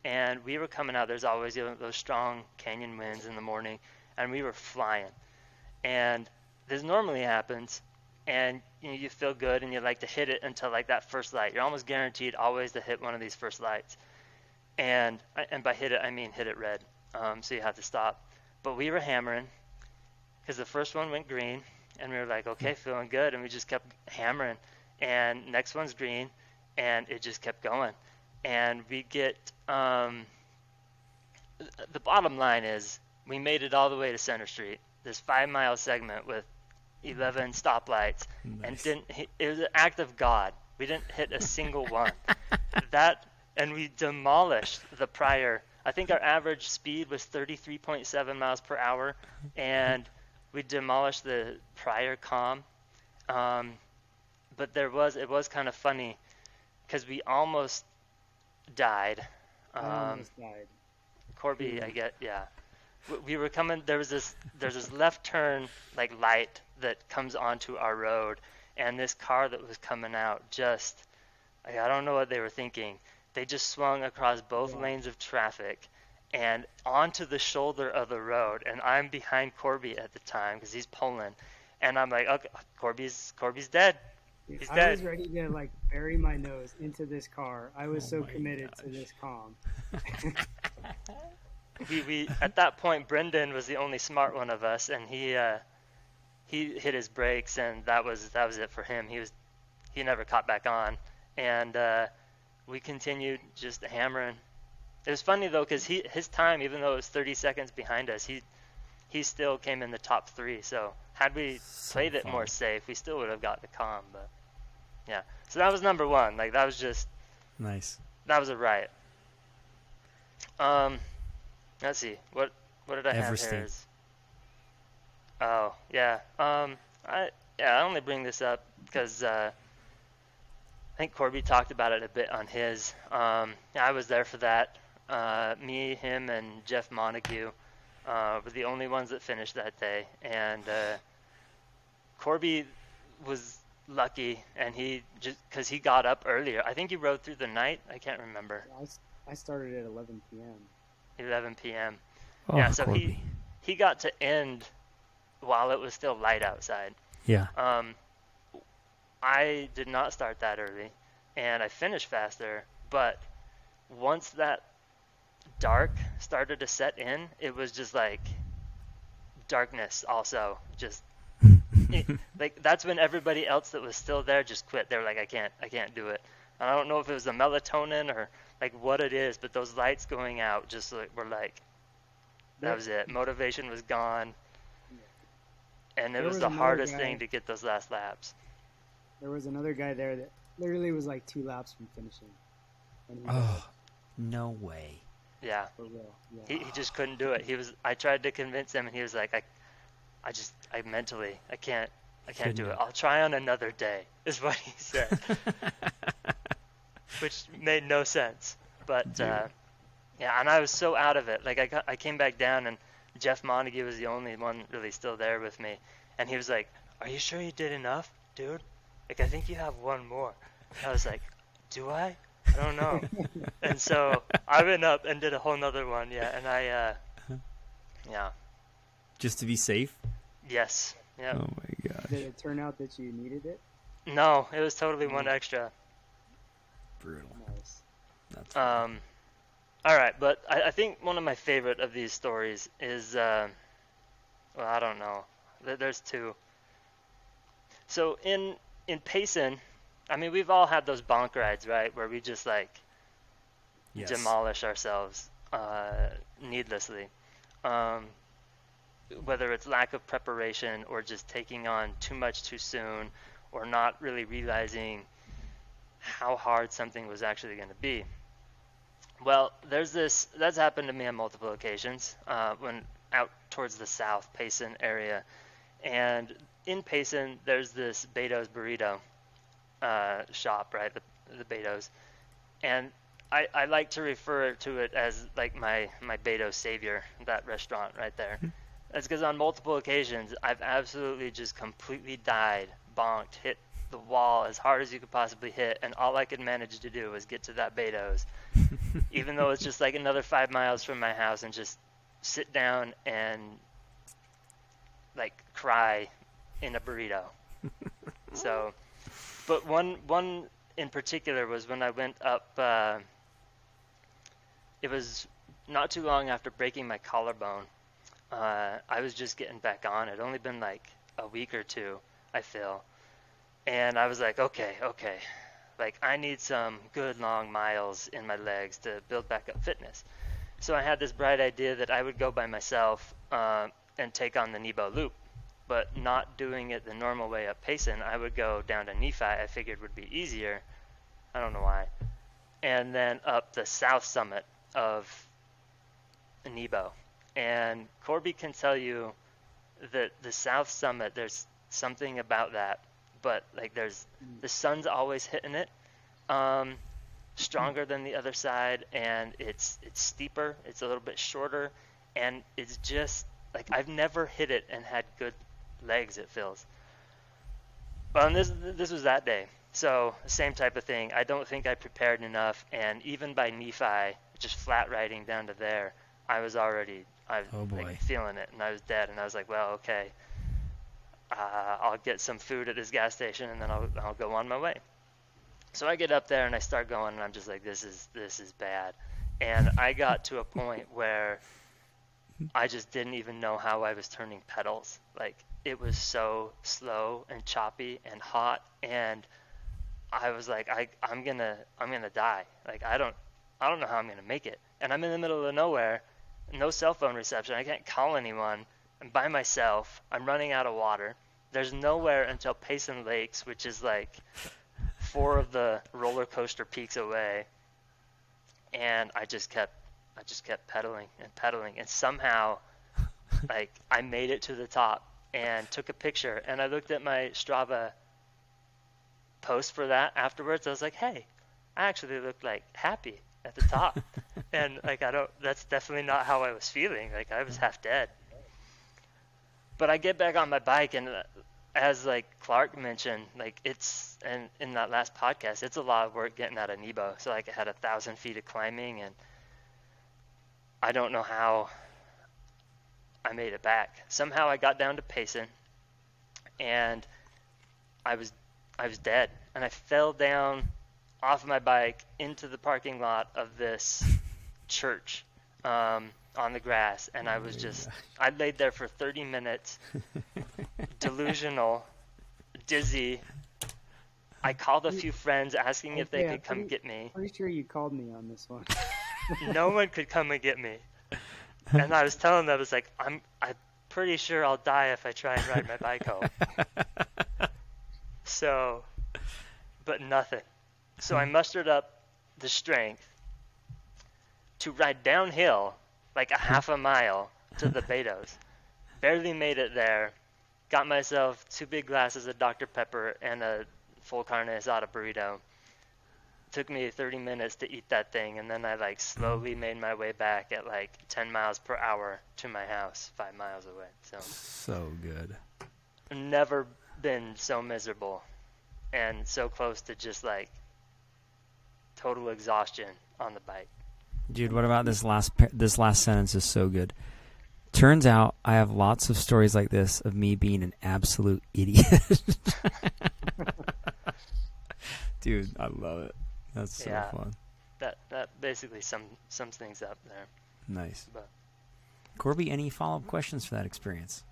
and we were coming out. There's always you know, those strong canyon winds in the morning, and we were flying. And this normally happens, and you know you feel good, and you like to hit it until like that first light. You're almost guaranteed always to hit one of these first lights. And and by hit it, I mean hit it red. Um, so you have to stop. But we were hammering because the first one went green, and we were like, okay, feeling good, and we just kept hammering. And next one's green, and it just kept going. And we get um, the bottom line is we made it all the way to Center Street, this five mile segment with 11 stoplights, and didn't. It was an act of God. We didn't hit a single one. that and we demolished the prior. I think our average speed was 33.7 miles per hour, and we demolished the prior KOM. Um, but there was it was kind of funny because we almost died. Um, almost died. Corby, I get, yeah. W- We were coming. There was this. There's this left turn like light that comes onto our road, and this car that was coming out just, like, I don't know what they were thinking. They just swung across both Yeah. lanes of traffic, and onto the shoulder of the road. And I'm behind Corby at the time because he's pulling, and I'm like, okay, Corby's Corby's dead. Dude, He's I dead. was ready to like bury my nose into this car. I was Oh so my committed to this KOM. we, we at that point Brendan was the only smart one of us, and he uh, he hit his brakes, and that was that was it for him. He was he never caught back on, and uh, we continued just hammering. It was funny though, because he his time, even though it was 30 seconds behind us, he he still came in the top three. So had we So played it fun. more safe, we still would have got the KOM. But yeah, so that was number one. Like that was just Nice. that was a riot. Um, let's see. What what did I have Everesting. here? Is, oh yeah. Um, I yeah. I only bring this up because uh, I think Corby talked about it a bit on his. Um, I was there for that. Uh, me, him, and Jeff Montague uh, were the only ones that finished that day, and uh, Corby was lucky, and he just because he got up earlier. I think he rode through the night. I can't remember. I started at 11 p.m. 11 p.m. Oh, yeah, so Corby. he he got to end while it was still light outside. Yeah. Um, I did not start that early, and I finished faster. But once that dark started to set in, it was just like darkness. Also, just it- like that's when everybody else that was still there just quit. They were like, I can't, I can't do it. And I don't know if it was the melatonin or like what it is, but those lights going out just like were like that was it. Motivation was gone. And it There was, was the hardest guy- thing to get those last laps. There was another guy there that literally was like two laps from finishing. Oh, no way. Yeah. Yeah. He, he just couldn't do it. He was I tried to convince him and he was like I I just I mentally I can't I can't do Couldn't it. do it. I'll try on another day is what he said. Which made no sense. But uh, yeah, and I was so out of it. Like I got, I came back down and Jeff Montague was the only one really still there with me. And he was like, "Are you sure you did enough, dude? Like I think you have one more." And I was like, "Do I? I don't know." and so I went up and did a whole nother one, yeah. And I, uh, yeah, Just to be safe? yes, yeah. Oh my gosh. Did it turn out that you needed it? No, it was totally one extra. Brutal. Nice. That's Um, all right, but I, I think one of my favorite of these stories is, uh, well, I don't know. There's two. So in in Payson, I mean, we've all had those bonk rides, right, where we just like yes. demolish ourselves uh, needlessly. Um, whether it's lack of preparation or just taking on too much too soon or not really realizing how hard something was actually going to be. Well, there's this, that's happened to me on multiple occasions uh, when out towards the south Payson area. And in Payson, there's this Beto's burrito uh, shop, right? The, the Beto's. And I, I like to refer to it as like my, my Beto savior, that restaurant right there. That's because on multiple occasions, I've absolutely just completely died, bonked, hit the wall as hard as you could possibly hit, and all I could manage to do was get to that Beto's, even though it's just like another five miles from my house, and just sit down and like cry in a burrito. so, but one one in particular was when I went up. Uh, it was not too long after breaking my collarbone. Uh, I was just getting back on. It'd only been like a week or two, I feel. And I was like, okay, okay. Like, I need some good long miles in my legs to build back up fitness. So I had this bright idea that I would go by myself uh, and take on the Nebo Loop, but not doing it the normal way up Payson. I would go down to Nephi, I figured would be easier. I don't know why. And then up the south summit of Nebo. And Corby can tell you that the south summit, there's something about that, but like there's the sun's always hitting it, um, stronger than the other side, and it's it's steeper, it's a little bit shorter, and it's just like I've never hit it and had good legs. It feels. Well, and this this was that day, so same type of thing. I don't think I prepared enough, and even by Nephi, just flat riding down to there, I was already I Oh, like feeling it, and I was dead, and I was like, well, okay, uh, I'll get some food at this gas station, and then I'll I'll go on my way. So I get up there and I start going, and I'm just like, this is this is bad, and I got to a point where I just didn't even know how I was turning pedals. Like it was so slow and choppy and hot and I was like I I'm going to I'm going to die. Like I don't I don't know how I'm going to make it. And I'm in the middle of nowhere, no cell phone reception. I can't call anyone. I'm by myself. I'm running out of water. There's nowhere until Payson Lakes, which is like four of the roller coaster peaks away. And I just kept I just kept pedaling and pedaling and somehow like I made it to the top and took a picture and I looked at my Strava post for that afterwards. I was like, "Hey, I actually looked like happy at the top." and like I don't that's definitely not how I was feeling. Like I was half dead. But I get back on my bike and uh, as like Clark mentioned, like it's and in that last podcast, it's a lot of work getting out of Nebo. So like I had a thousand feet of climbing and I don't know how I made it back. Somehow I got down to Payson and I was I was dead and I fell down off my bike into the parking lot of this church um, on the grass and I was just I laid there for 30 minutes delusional dizzy I called a few friends asking if they Okay, could come I'm get me Pretty sure you called me on this one. no one could come and get me. And I was telling them, I was like, I'm, I'm pretty sure I'll die if I try and ride my bike home. so, but nothing. So I hmm. mustered up the strength to ride downhill like a half a mile to the Betos. Barely made it there. Got myself two big glasses of Dr. Pepper and a full carne asada burrito took me 30 minutes to eat that thing and then i like slowly mm. made my way back at like 10 miles per hour to my house five miles away so So good. never been so miserable and so close to just like total exhaustion on the bike Dude, what about this last this last sentence is so good. Turns out I have lots of stories like this of me being an absolute idiot. Dude, I love it. That's so Yeah. fun. that that basically sum sums things up there Nice. but Corby, any follow up questions for that experience?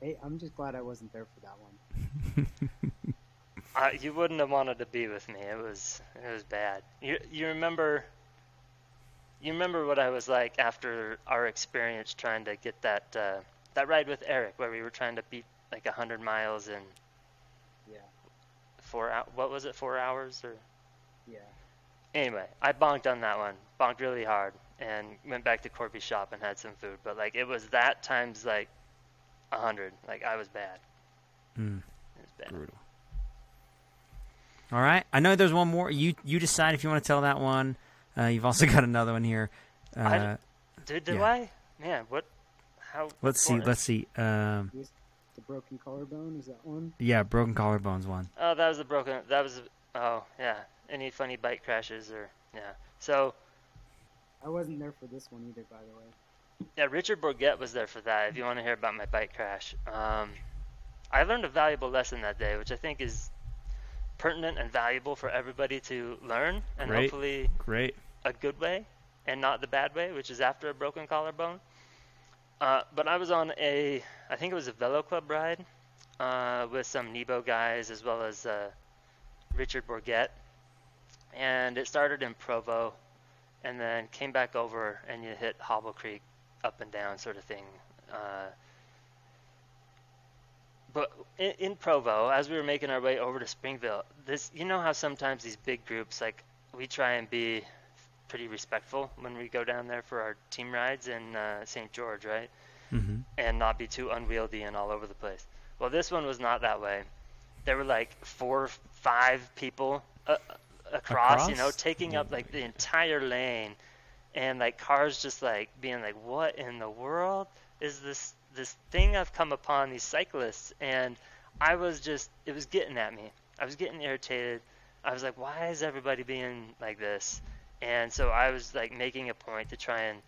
hey, I'm just glad I wasn't there for that one. uh, you wouldn't have wanted to be with me it was it was bad you you remember you remember what I was like after our experience trying to get that uh, that ride with Eric, where we were trying to beat like a hundred miles in Yeah, four hours. What was it, four hours or? yeah. Anyway, I bonked on that one, bonked really hard, and went back to Corby's shop and had some food. But like it was that times like a hundred. Like I was bad. Mm, It was bad. brutal. All right. I know there's one more. You you decide if you want to tell that one. Uh, you've also got another one here. Uh, I- Did, did Yeah. I? Man, what? How? let's see. important- Let's see. Um, The broken collarbone is that one? yeah, broken collarbones one. Oh, that was the broken. That was. Oh, yeah. Any funny bike crashes or yeah. So I wasn't there for this one either, by the way. yeah, Richard Bourget was there for that. If you want to hear about my bike crash, um, I learned a valuable lesson that day, which I think is pertinent and valuable for everybody to learn, and Great. hopefully Great. a good way and not the bad way, which is after a broken collarbone. Uh, but I was on a, I think it was a Velo Club ride uh, with some Nebo guys as well as uh, Richard Bourget. And it started in Provo and then came back over and you hit Hobble Creek up and down sort of thing. Uh, but in, in Provo, as we were making our way over to Springville, this you know how sometimes these big groups like we try and be pretty respectful when we go down there for our team rides in uh, St. George, right? Mm-hmm. And not be too unwieldy and all over the place. Well, this one was not that way. There were like four, five people uh, across, you know, taking up like the entire lane, and like cars just like being like, "What in the world is this this thing I've come upon these cyclists?" And I was just, it was getting at me. I was getting irritated. I was like, "Why is everybody being like this?" And so I was like making a point to try and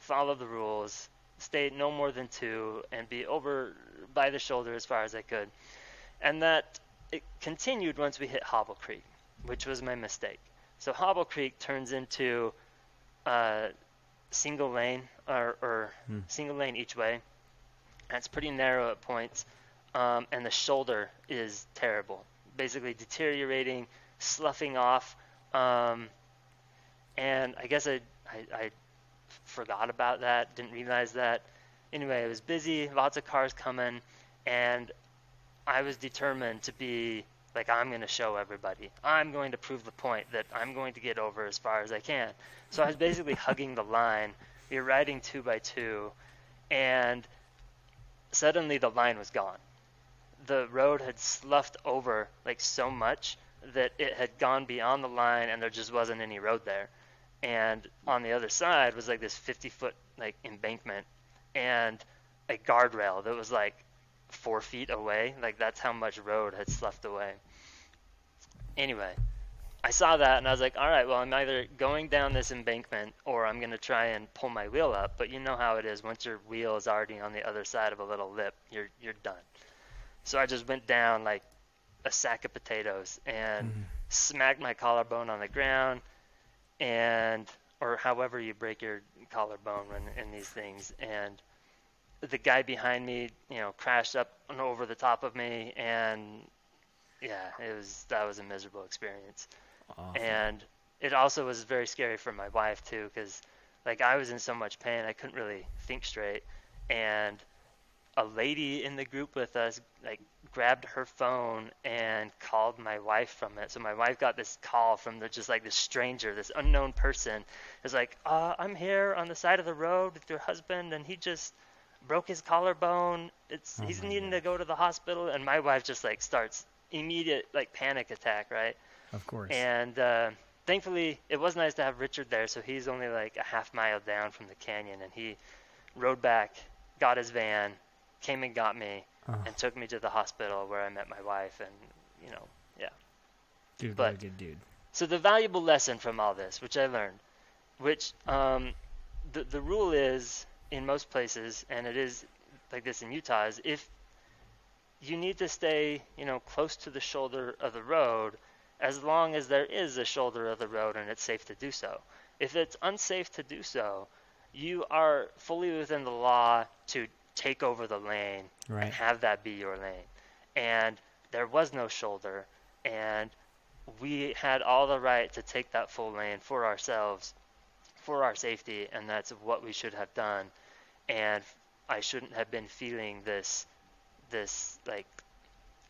follow the rules, stay no more than two, and be over by the shoulder as far as I could. And that it continued once we hit Hobble Creek, which was my mistake. So Hobble Creek turns into uh, single lane or, or Hmm. single lane each way. That's pretty narrow at points, um, and the shoulder is terrible, basically deteriorating, sloughing off. Um, and I guess I, I, I forgot about that, didn't realize that. Anyway, it was busy, lots of cars coming, and I was determined to be like, I'm going to show everybody. I'm going to prove the point that I'm going to get over as far as I can. So I was basically hugging the line. We were riding two by two, and suddenly the line was gone. The road had sloughed over like so much that it had gone beyond the line, and there just wasn't any road there. And on the other side was like this 50 foot like embankment and a guardrail that was like four feet away. Like that's how much road had sloughed away. Anyway, I saw that and I was like, all right, well, I'm either going down this embankment or I'm going to try and pull my wheel up. But you know how it is. Once your wheel is already on the other side of a little lip, you're, you're done. So I just went down like a sack of potatoes and mm-hmm. smacked my collarbone on the ground and, or however you break your collarbone when in these things. And the guy behind me, you know, crashed up and over the top of me and yeah, it was that was a miserable experience. Awful. And it also was very scary for my wife too cuz like I was in so much pain, I couldn't really think straight and a lady in the group with us like grabbed her phone and called my wife from it. So my wife got this call from the just like this stranger, this unknown person. Is like, uh, I'm here on the side of the road with your husband, and he just broke his collarbone. It's Oh he's needing to go to the hospital, and my wife just like starts immediate like panic attack, right? of course. And uh, thankfully, it was nice to have Richard there. So he's only like a half mile down from the canyon, and he rode back, got his van, came and got me, Oh, and took me to the hospital where I met my wife. And you know, yeah. dude, but- good dude. So the valuable lesson from all this, which I learned, which um, the the rule is in most places, and it is like this in Utah, is if you need to stay, you know, close to the shoulder of the road, as long as there is a shoulder of the road and it's safe to do so. If it's unsafe to do so, you are fully within the law to take over the lane Right. and have that be your lane. And there was no shoulder, and we had all the right to take that full lane for ourselves, for our safety, and that's what we should have done. And I shouldn't have been feeling this, this like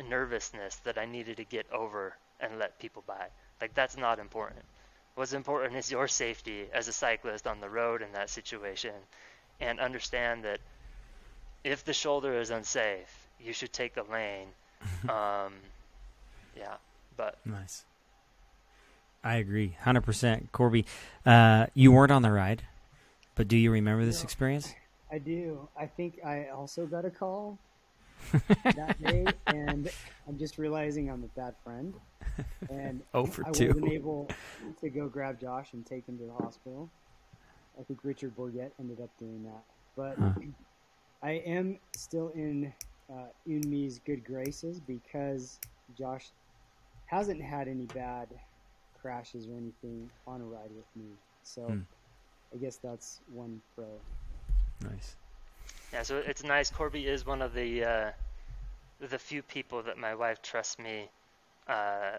nervousness that I needed to get over and let people by. Like that's not important. What's important is your safety as a cyclist on the road in that situation, and understand that if the shoulder is unsafe, you should take the lane. um, yeah, but Nice. I agree, hundred percent, Corby. Uh, you weren't on the ride, but do you remember this No. experience? I do. I think I also got a call that day, and I'm just realizing I'm a bad friend. And Oh for I two. wasn't able to go grab Josh and take him to the hospital. I think Richard Bourget ended up doing that. But Huh. I am still in uh, Unmi's good graces because Josh hasn't had any bad crashes or anything on a ride with me. So Hmm. I guess that's one pro. Nice. yeah, so it's nice. Corby is one of the uh, the few people that my wife trusts me uh,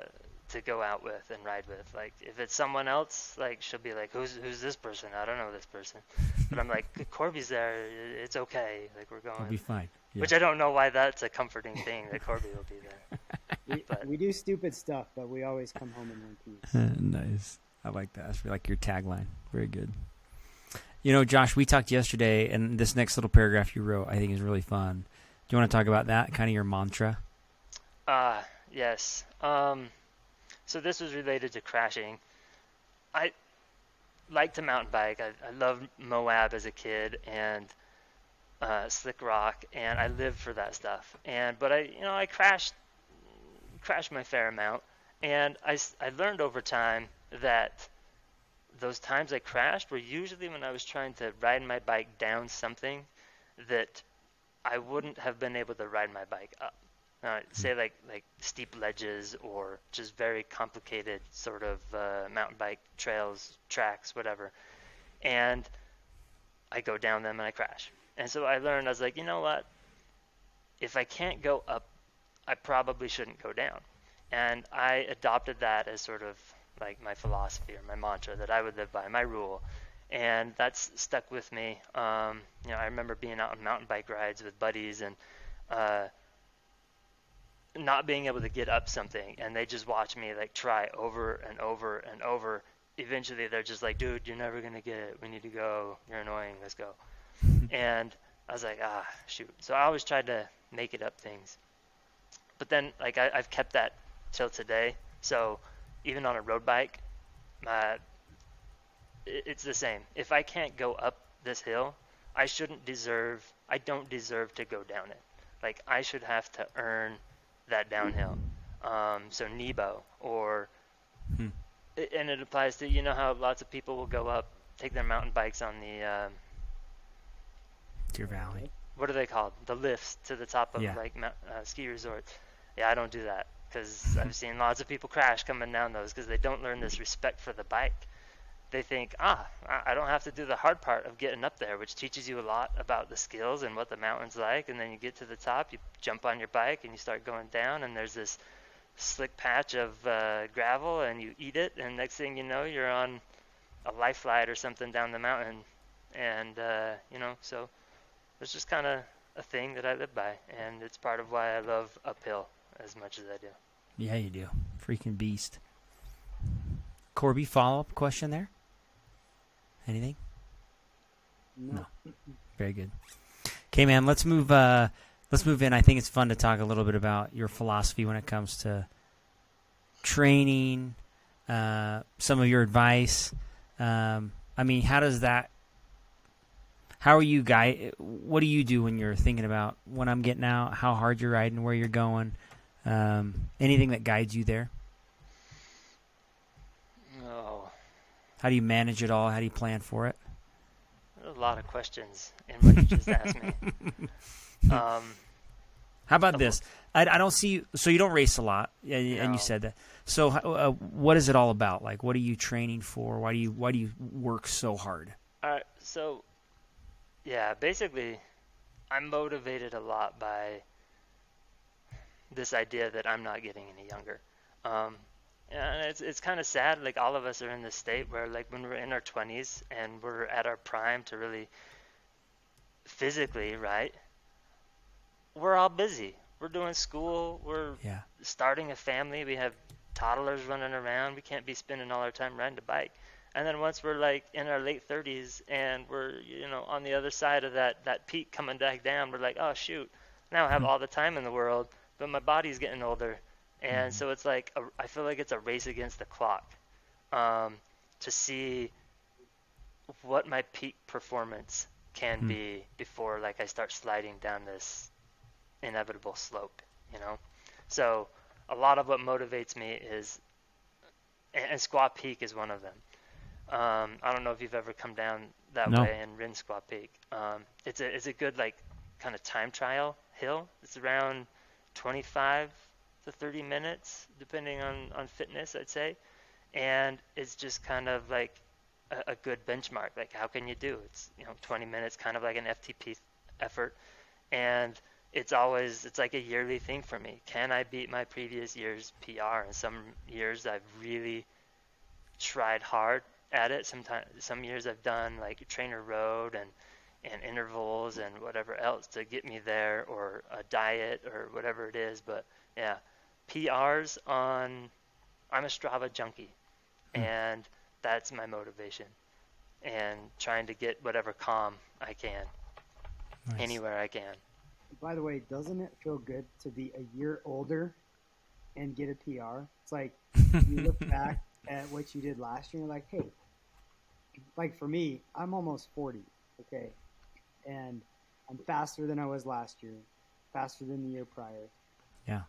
to go out with and ride with. Like if it's someone else, like she'll be like, "Who's who's this person? I don't know this person." But I'm like, "Corby's there. It's okay. Like we're going. We'll be fine. Yeah. Which I don't know why that's a comforting thing that Corby will be there. We, But- we do stupid stuff, but we always come home in one piece. nice. I like that. That's like your tagline. Very good. You know, Josh, we talked yesterday, and this next little paragraph you wrote, I think, is really fun. Do you want to talk about that? Kind of your mantra. Ah, yes. Um, so this was related to crashing. I like to mountain bike. I, I loved Moab as a kid and uh, Slick Rock, and I lived for that stuff. And but I, you know, I crashed, crashed my fair amount, and I, I learned over time that those times I crashed were usually when I was trying to ride my bike down something that I wouldn't have been able to ride my bike up uh, say like like steep ledges or just very complicated sort of uh, mountain bike trails, tracks, whatever. And I go down them and I crash. And so I learned I was like, you know what? If I can't go up, I probably shouldn't go down. And I adopted that as sort of like my philosophy or my mantra that I would live by, my rule. And that's stuck with me. Um, you know, I remember being out on mountain bike rides with buddies and uh, not being able to get up something, and they just watch me like try over and over and over. Eventually, they're just like, "Dude, you're never gonna get it. We need to go. You're annoying. Let's go." and I was like, "Ah, shoot." So I always tried to make it up things. But then, like, I, I've kept that till today. So even on a road bike, uh, it, it's the same. If I can't go up this hill, I shouldn't deserve. I don't deserve to go down it. Like I should have to earn that downhill. Um, so Nebo or, Hmm. And it applies to you know how lots of people will go up, take their mountain bikes on the um, Deer Valley. what are they called? The lifts to the top of Yeah. like uh, ski resorts. Yeah, I don't do that because I've seen lots of people crash coming down those because they don't learn this respect for the bike. They think, ah, I don't have to do the hard part of getting up there, which teaches you a lot about the skills and what the mountain's like. And then you get to the top, you jump on your bike and you start going down, and there's this slick patch of uh, gravel, and you eat it, and next thing you know, you're on a life flight or something down the mountain, and uh, you know, so it's just kind of a thing that I live by, and it's part of why I love uphill as much as I do. Yeah, you do. Freaking beast. Corby, follow up question there? Anything? No. Very good. Okay, man. Let's move. Uh, let's move in. I think it's fun to talk a little bit about your philosophy when it comes to training. Uh, some of your advice. Um, I mean, how does that? How are you guy? What do you do when you're thinking about when I'm getting out? How hard you're riding? Where you're going? Um, anything that guides you there? Oh, How do you manage it all? How do you plan for it? A lot of questions in what you just asked me. Um, How about this? I, I don't see. So you don't race a lot, yeah, and No. you said that. So uh, what is it all about? Like, what are you training for? Why do you Why do you work so hard? All right, so yeah, basically, I'm motivated a lot by this idea that I'm not getting any younger. Um, and it's it's kind of sad. Like all of us are in this state where, like, when we're in our 20s and we're at our prime to really physically, right? We're all busy. We're doing school. We're Yeah, starting a family. We have toddlers running around. We can't be spending all our time riding a bike. And then once we're like in our late 30s and we're you know on the other side of that that peak coming back down, we're like, oh shoot, now I have hmm. all the time in the world, but my body's getting older, and so it's like a, I feel like it's a race against the clock um, to see what my peak performance can Hmm. be before like I start sliding down this inevitable slope, you know. So a lot of what motivates me is, and, and Squaw Peak is one of them. Um, I don't know if you've ever come down that No. way in ridden Squaw Peak. Um, it's a it's a good like kind of time trial hill. It's around 25 to 30 minutes, depending on on fitness, I'd say, and it's just kind of like a, a good benchmark. Like how can you do? It's you know 20 minutes, kind of like an FTP effort, and it's always it's like a yearly thing for me. Can I beat my previous year's PR? And some years I've really tried hard at it. Sometimes some years I've done like TrainerRoad and and intervals and whatever else to get me there or a diet or whatever it is. But yeah, PRs on I'm a Strava junkie Hmm. and that's my motivation and trying to get whatever KOM I can Nice. anywhere I can. By the way, doesn't it feel good to be a year older and get a PR? It's like you look back at what you did last year and you're like, hey, like for me, I'm almost 40, okay? And I'm faster than I was last year, faster than the year prior. Yeah.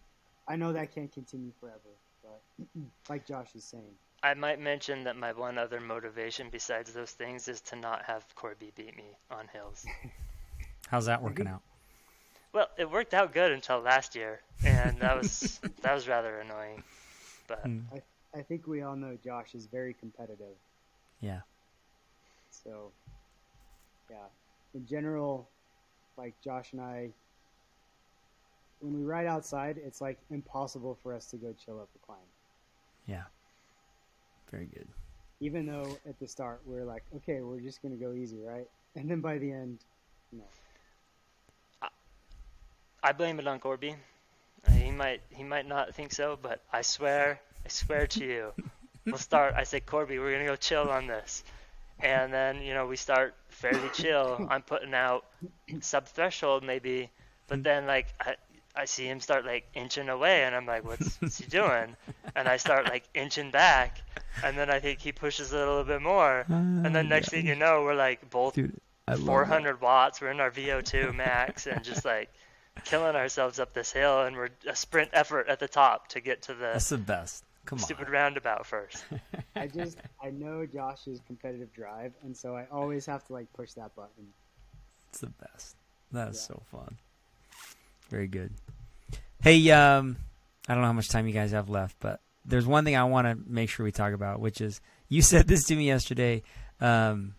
I know that can't continue forever, but like Josh is saying, I might mention that my one other motivation besides those things is to not have Corby beat me on hills. How's that working out? Well, it worked out good until last year, and that was that was rather annoying. But Hmm. I think we all know Josh is very competitive. Yeah. So yeah. In general, like Josh and I, when we ride outside, it's like impossible for us to go chill up the climb. Yeah. Very good. Even though at the start we're like, okay, we're just gonna go easy, right? And then by the end, no. I blame it on Corby. Uh, He might he might not think so, but I swear, I swear to you, we'll start. I say, Corby, we're gonna go chill on this, and then you know we start fairly chill. I'm putting out sub threshold maybe, but then like I I see him start like inching away, and I'm like, what's, what's he doing? And I start like inching back, and then I think he pushes it a little bit more, and then ah, next thing you know, we're like both Dude, I love 400 watts. We're in our VO2 max and just like killing ourselves up this hill, and we're a sprint effort at the top to get to the That's the best. Come stupid on. roundabout first. I just I know Josh's competitive drive, and so I always have to like push that button. It's the best. That is Yeah. so fun. Very good. Hey, um, I don't know how much time you guys have left, but there's one thing I want to make sure we talk about, which is you said this to me yesterday, um,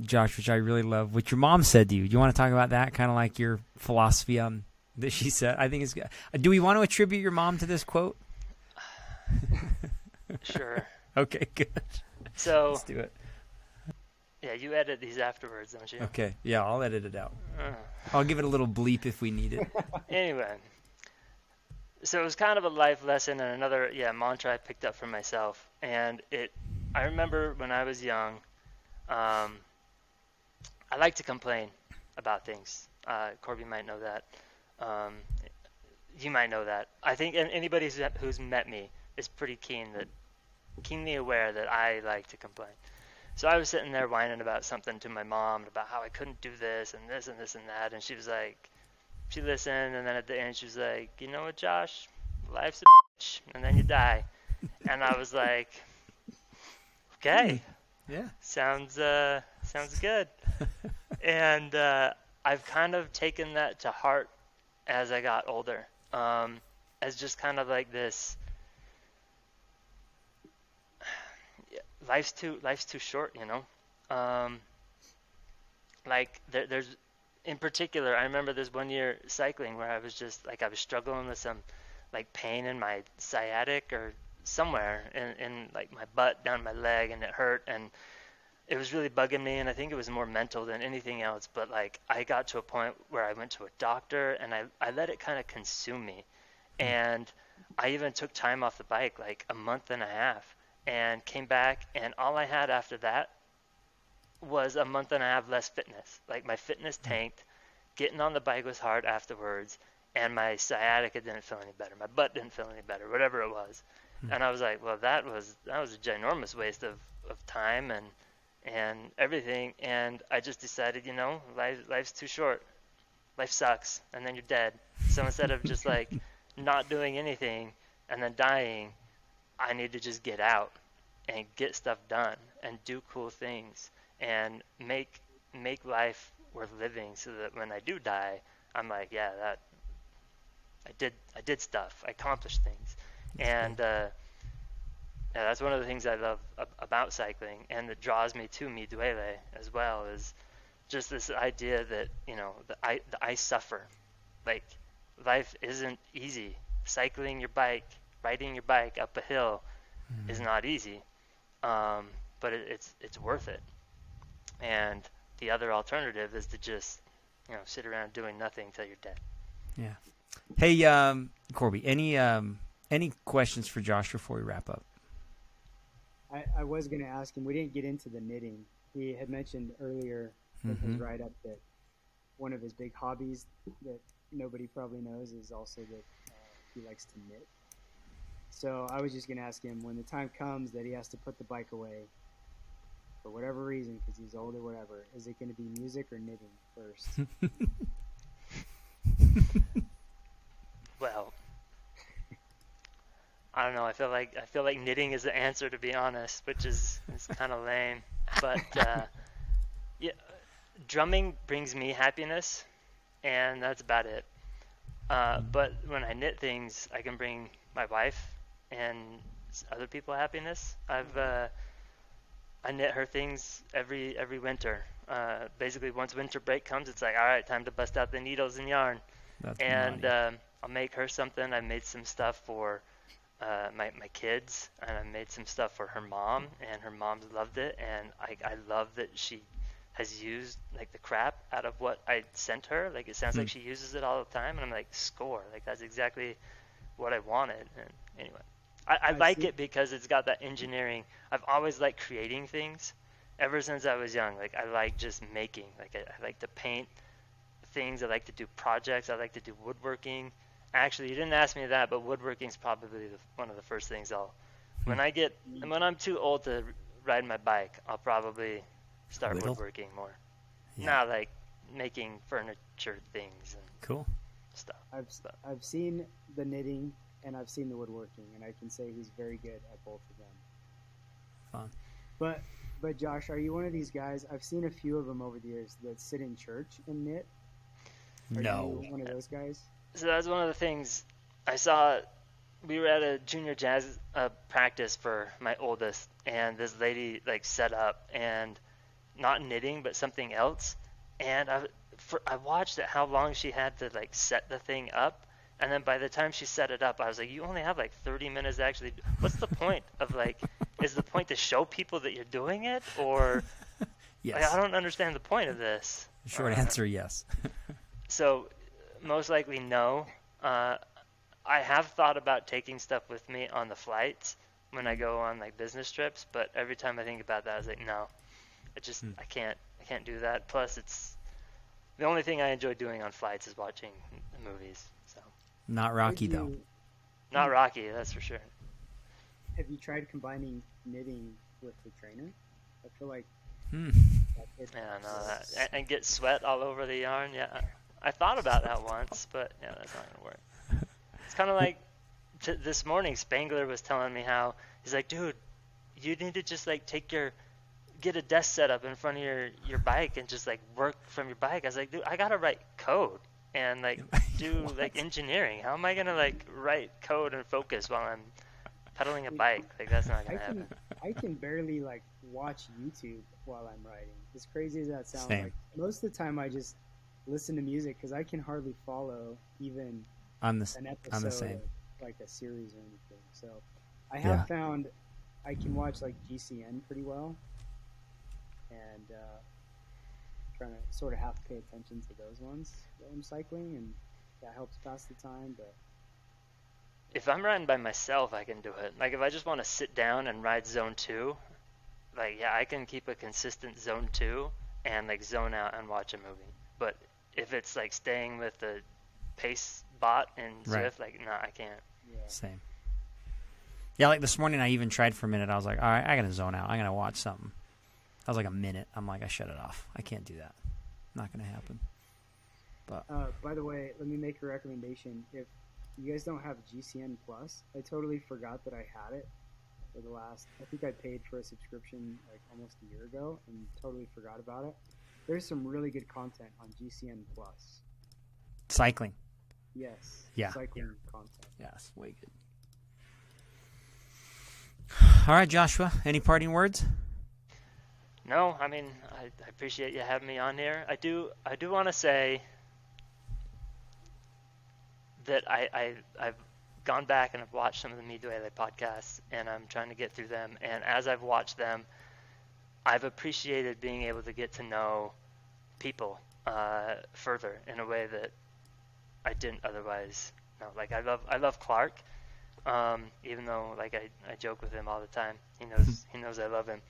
Josh, which I really love. What your mom said to you. Do you want to talk about that? Kind of like your philosophy on that she said. I think it's. good. Do we want to attribute your mom to this quote? Sure. Okay, good. So Let's do it. Yeah, you edit these afterwards, don't you? Okay, yeah, I'll edit it out. Uh, I'll give it a little bleep if we need it. anyway, so it was kind of a life lesson and another yeah mantra I picked up for myself, and it. I remember when I was young, um, I like to complain about things. Uh, Corby might know that. Um, you might know that. I think anybody who's, who's met me is pretty keen that keenly aware that I like to complain. So I was sitting there whining about something to my mom about how I couldn't do this and this and this and that, and she was like, she listened, and then at the end she was like, you know what, Josh, life's a bitch, and then you die, and I was like, okay, Yeah. sounds uh sounds good, and uh, I've kind of taken that to heart as I got older, um, as just kind of like this. Life's too life's too short, you know. Um, like there, there's, in particular, I remember this one year cycling where I was just like I was struggling with some, like pain in my sciatic or somewhere in, in like my butt down my leg and it hurt and it was really bugging me and I think it was more mental than anything else but like I got to a point where I went to a doctor and I, I let it kind of consume me and I even took time off the bike like a month and a half and came back and all I had after that was a month and a half less fitness. Like my fitness hmm. tanked getting on the bike was hard afterwards and my sciatica didn't feel any better my butt didn't feel any better whatever it was. Hmm. And I was like well that was that was a ginormous waste of, of time and and everything and i just decided you know life, life's too short. Life sucks and then you're dead. So instead of just like not doing anything and then dying i need to just get out and get stuff done and do cool things and make make life worth living so that when i do die i'm like yeah that i did i did stuff. I accomplished things. And uh yeah, that's one of the things I love ab- about cycling, and that draws me to Mi Duele as well is just this idea that you know the I the I suffer, like life isn't easy. Cycling your bike, riding your bike up a hill, is not easy, um, but it, it's it's worth it. And the other alternative is to just you know sit around doing nothing till you're dead. Yeah. Hey, um, Corby, any um, any questions for Josh before we wrap up? I, I was going to ask him. We didn't get into the knitting. He had mentioned earlier in his write up that one of his big hobbies that nobody probably knows is also that uh, he likes to knit. So I was just going to ask him when the time comes that he has to put the bike away for whatever reason, because he's old or whatever, is it going to be music or knitting first? Well, I don't know. I feel like I feel like knitting is the answer to be honest, which is is kind of lame. But uh, yeah, drumming brings me happiness, and that's about it. Uh, but when I knit things, I can bring my wife and other people happiness. I've uh, I knit her things every every winter. Uh, basically, once winter break comes, it's like, all right, time to bust out the needles and yarn. That's and um, I'll make her something. I made some stuff for uh, my my kids, and I made some stuff for her mom, and her mom's loved it. And I I love that she has used like the crap out of what I sent her. Like it sounds like she uses it all the time, and I'm like, score. Like that's exactly what I wanted. And anyway, I, I I like see. it because it's got that engineering. I've always liked creating things. Ever since I was young, like I like just making. Like I, I like to paint things. I like to do projects. I like to do woodworking. Actually, you didn't ask me that, but woodworking is probably the, one of the first things I'll. Hmm. When I get when I'm too old to ride my bike, I'll probably start Whittle? woodworking more. Yeah. Not like making furniture things and Cool. stuff. I've Stuff. I've seen the knitting and I've seen the woodworking, and I can say he's very good at both of them. Fun. But but Josh, are you one of these guys? I've seen a few of them over the years that sit in church and knit. Are No. you one of those guys? So that's one of the things I saw. We were at a junior jazz uh, practice for my oldest, and this lady like set up and not knitting but something else, and I for, I watched it how long she had to like set the thing up, and then by the time she set it up, I was like, you only have like 30 minutes to actually. do- What's the point of like? Is the point to show people that you're doing it, or Yes. like, I don't understand the point of this? Short Uh, answer, yes. so, most likely no. Uh, I have thought about taking stuff with me on the flights when I go on like business trips, but every time I think about that, I was like, no, I just Hmm. I can't I can't do that. Plus, it's the only thing I enjoy doing on flights is watching movies. So, Not Rocky Would though. not Rocky, that's for sure. Have you tried combining knitting with the trainer? I feel like Hmm. Yeah, no, that and, and get sweat all over the yarn. Yeah, I, I thought about that once, but yeah, that's not gonna work. It's kind of like t- this morning. Spangler was telling me how he's like, dude, you need to just like take your get a desk set up in front of your your bike and just like work from your bike. I was like, dude, I gotta write code and like do like engineering. How am I gonna like write code and focus while I'm pedaling a bike? Like that's not gonna can happen. I can barely like watch YouTube while I'm riding. As crazy as that sounds, Same. like most of the time I just listen to music because I can hardly follow even I'm the an episode, I'm the same. of, like a series or anything. So I have Yeah. found I can watch like GCN pretty well, and uh, trying to sort of have to pay attention to those ones while I'm cycling, and that helps pass the time. But if I'm riding by myself, I can do it. Like if I just want to sit down and ride zone two, like yeah, I can keep a consistent zone two and like zone out and watch a movie. But if it's like staying with the pace bot and Right. Like no, I can't. yeah, Same. Yeah, like this morning, I even tried for a minute. I was like, all right, I gotta zone out. I'm gonna watch something. I was like a minute. I'm like, I shut it off. I can't do that. Not gonna happen. Uh, by the way, let me make a recommendation. If you guys don't have GCN Plus, I totally forgot that I had it for the last. I think I paid for a subscription like almost a year ago and totally forgot about it. There's some really good content on GCN Plus. Cycling. Yes. Yeah. Cycling content. Yes, way good. All right, Joshua. Any parting words? No, I mean I, I appreciate you having me on here. I do I do want to say that I, I I've gone back and I've watched some of the Me Duele podcasts and I'm trying to get through them. And as I've watched them, I've appreciated being able to get to know people uh, further in a way that I didn't otherwise know. Like I love I love Clark, um, even though like I, I joke with him all the time. He knows he knows I love him,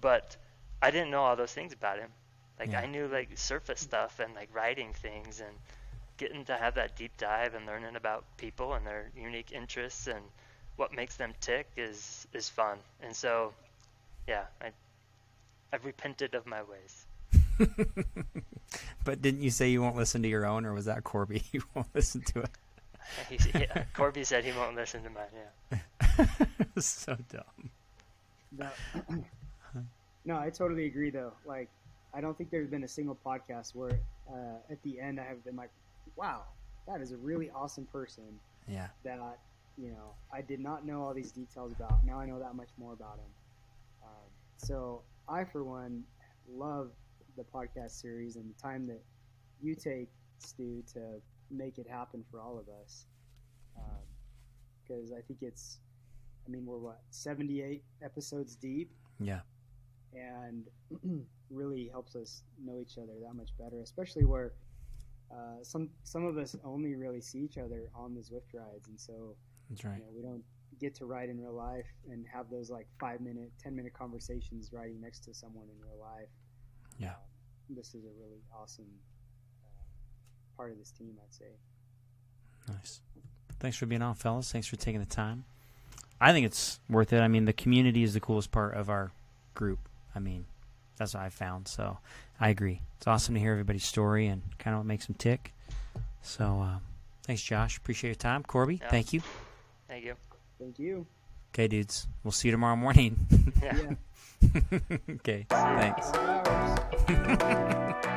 but I didn't know all those things about him. Like Yeah. I knew like surface stuff and like writing things and getting to have that deep dive and learning about people and their unique interests and what makes them tick is is fun. And so, yeah, I I've repented of my ways. but didn't you say you won't listen to your own, or was that Corby? You won't listen to it. He, yeah, Corby said he won't listen to mine. Yeah. so dumb. No, no, I totally agree though. Like, I don't think there's been a single podcast where uh, at the end I have been like, "Wow, that is a really awesome person." Yeah. that you know I did not know all these details about. Now I know that much more about him. Um, so I, for one, love the podcast series and the time that you take, Stu, to make it happen for all of us. Because um, I think it's, I mean, we're what, 78 episodes deep? Yeah. And really helps us know each other that much better, especially where uh, some some of us only really see each other on the Zwift rides, and so that's right. You know, we don't get to ride in real life and have those like five minute, ten minute conversations riding next to someone in real life. Yeah, um, this is a really awesome uh, part of this team, I'd say. Nice. Thanks for being on, fellas. Thanks for taking the time. I think it's worth it. I mean, the community is the coolest part of our group. I mean, that's what I found. So I agree. It's awesome to hear everybody's story and kind of what makes them tick. So uh, thanks, Josh. Appreciate your time. Corby, yeah. thank you. Thank you. Thank you. Okay, dudes. We'll see you tomorrow morning. yeah. okay. Thanks.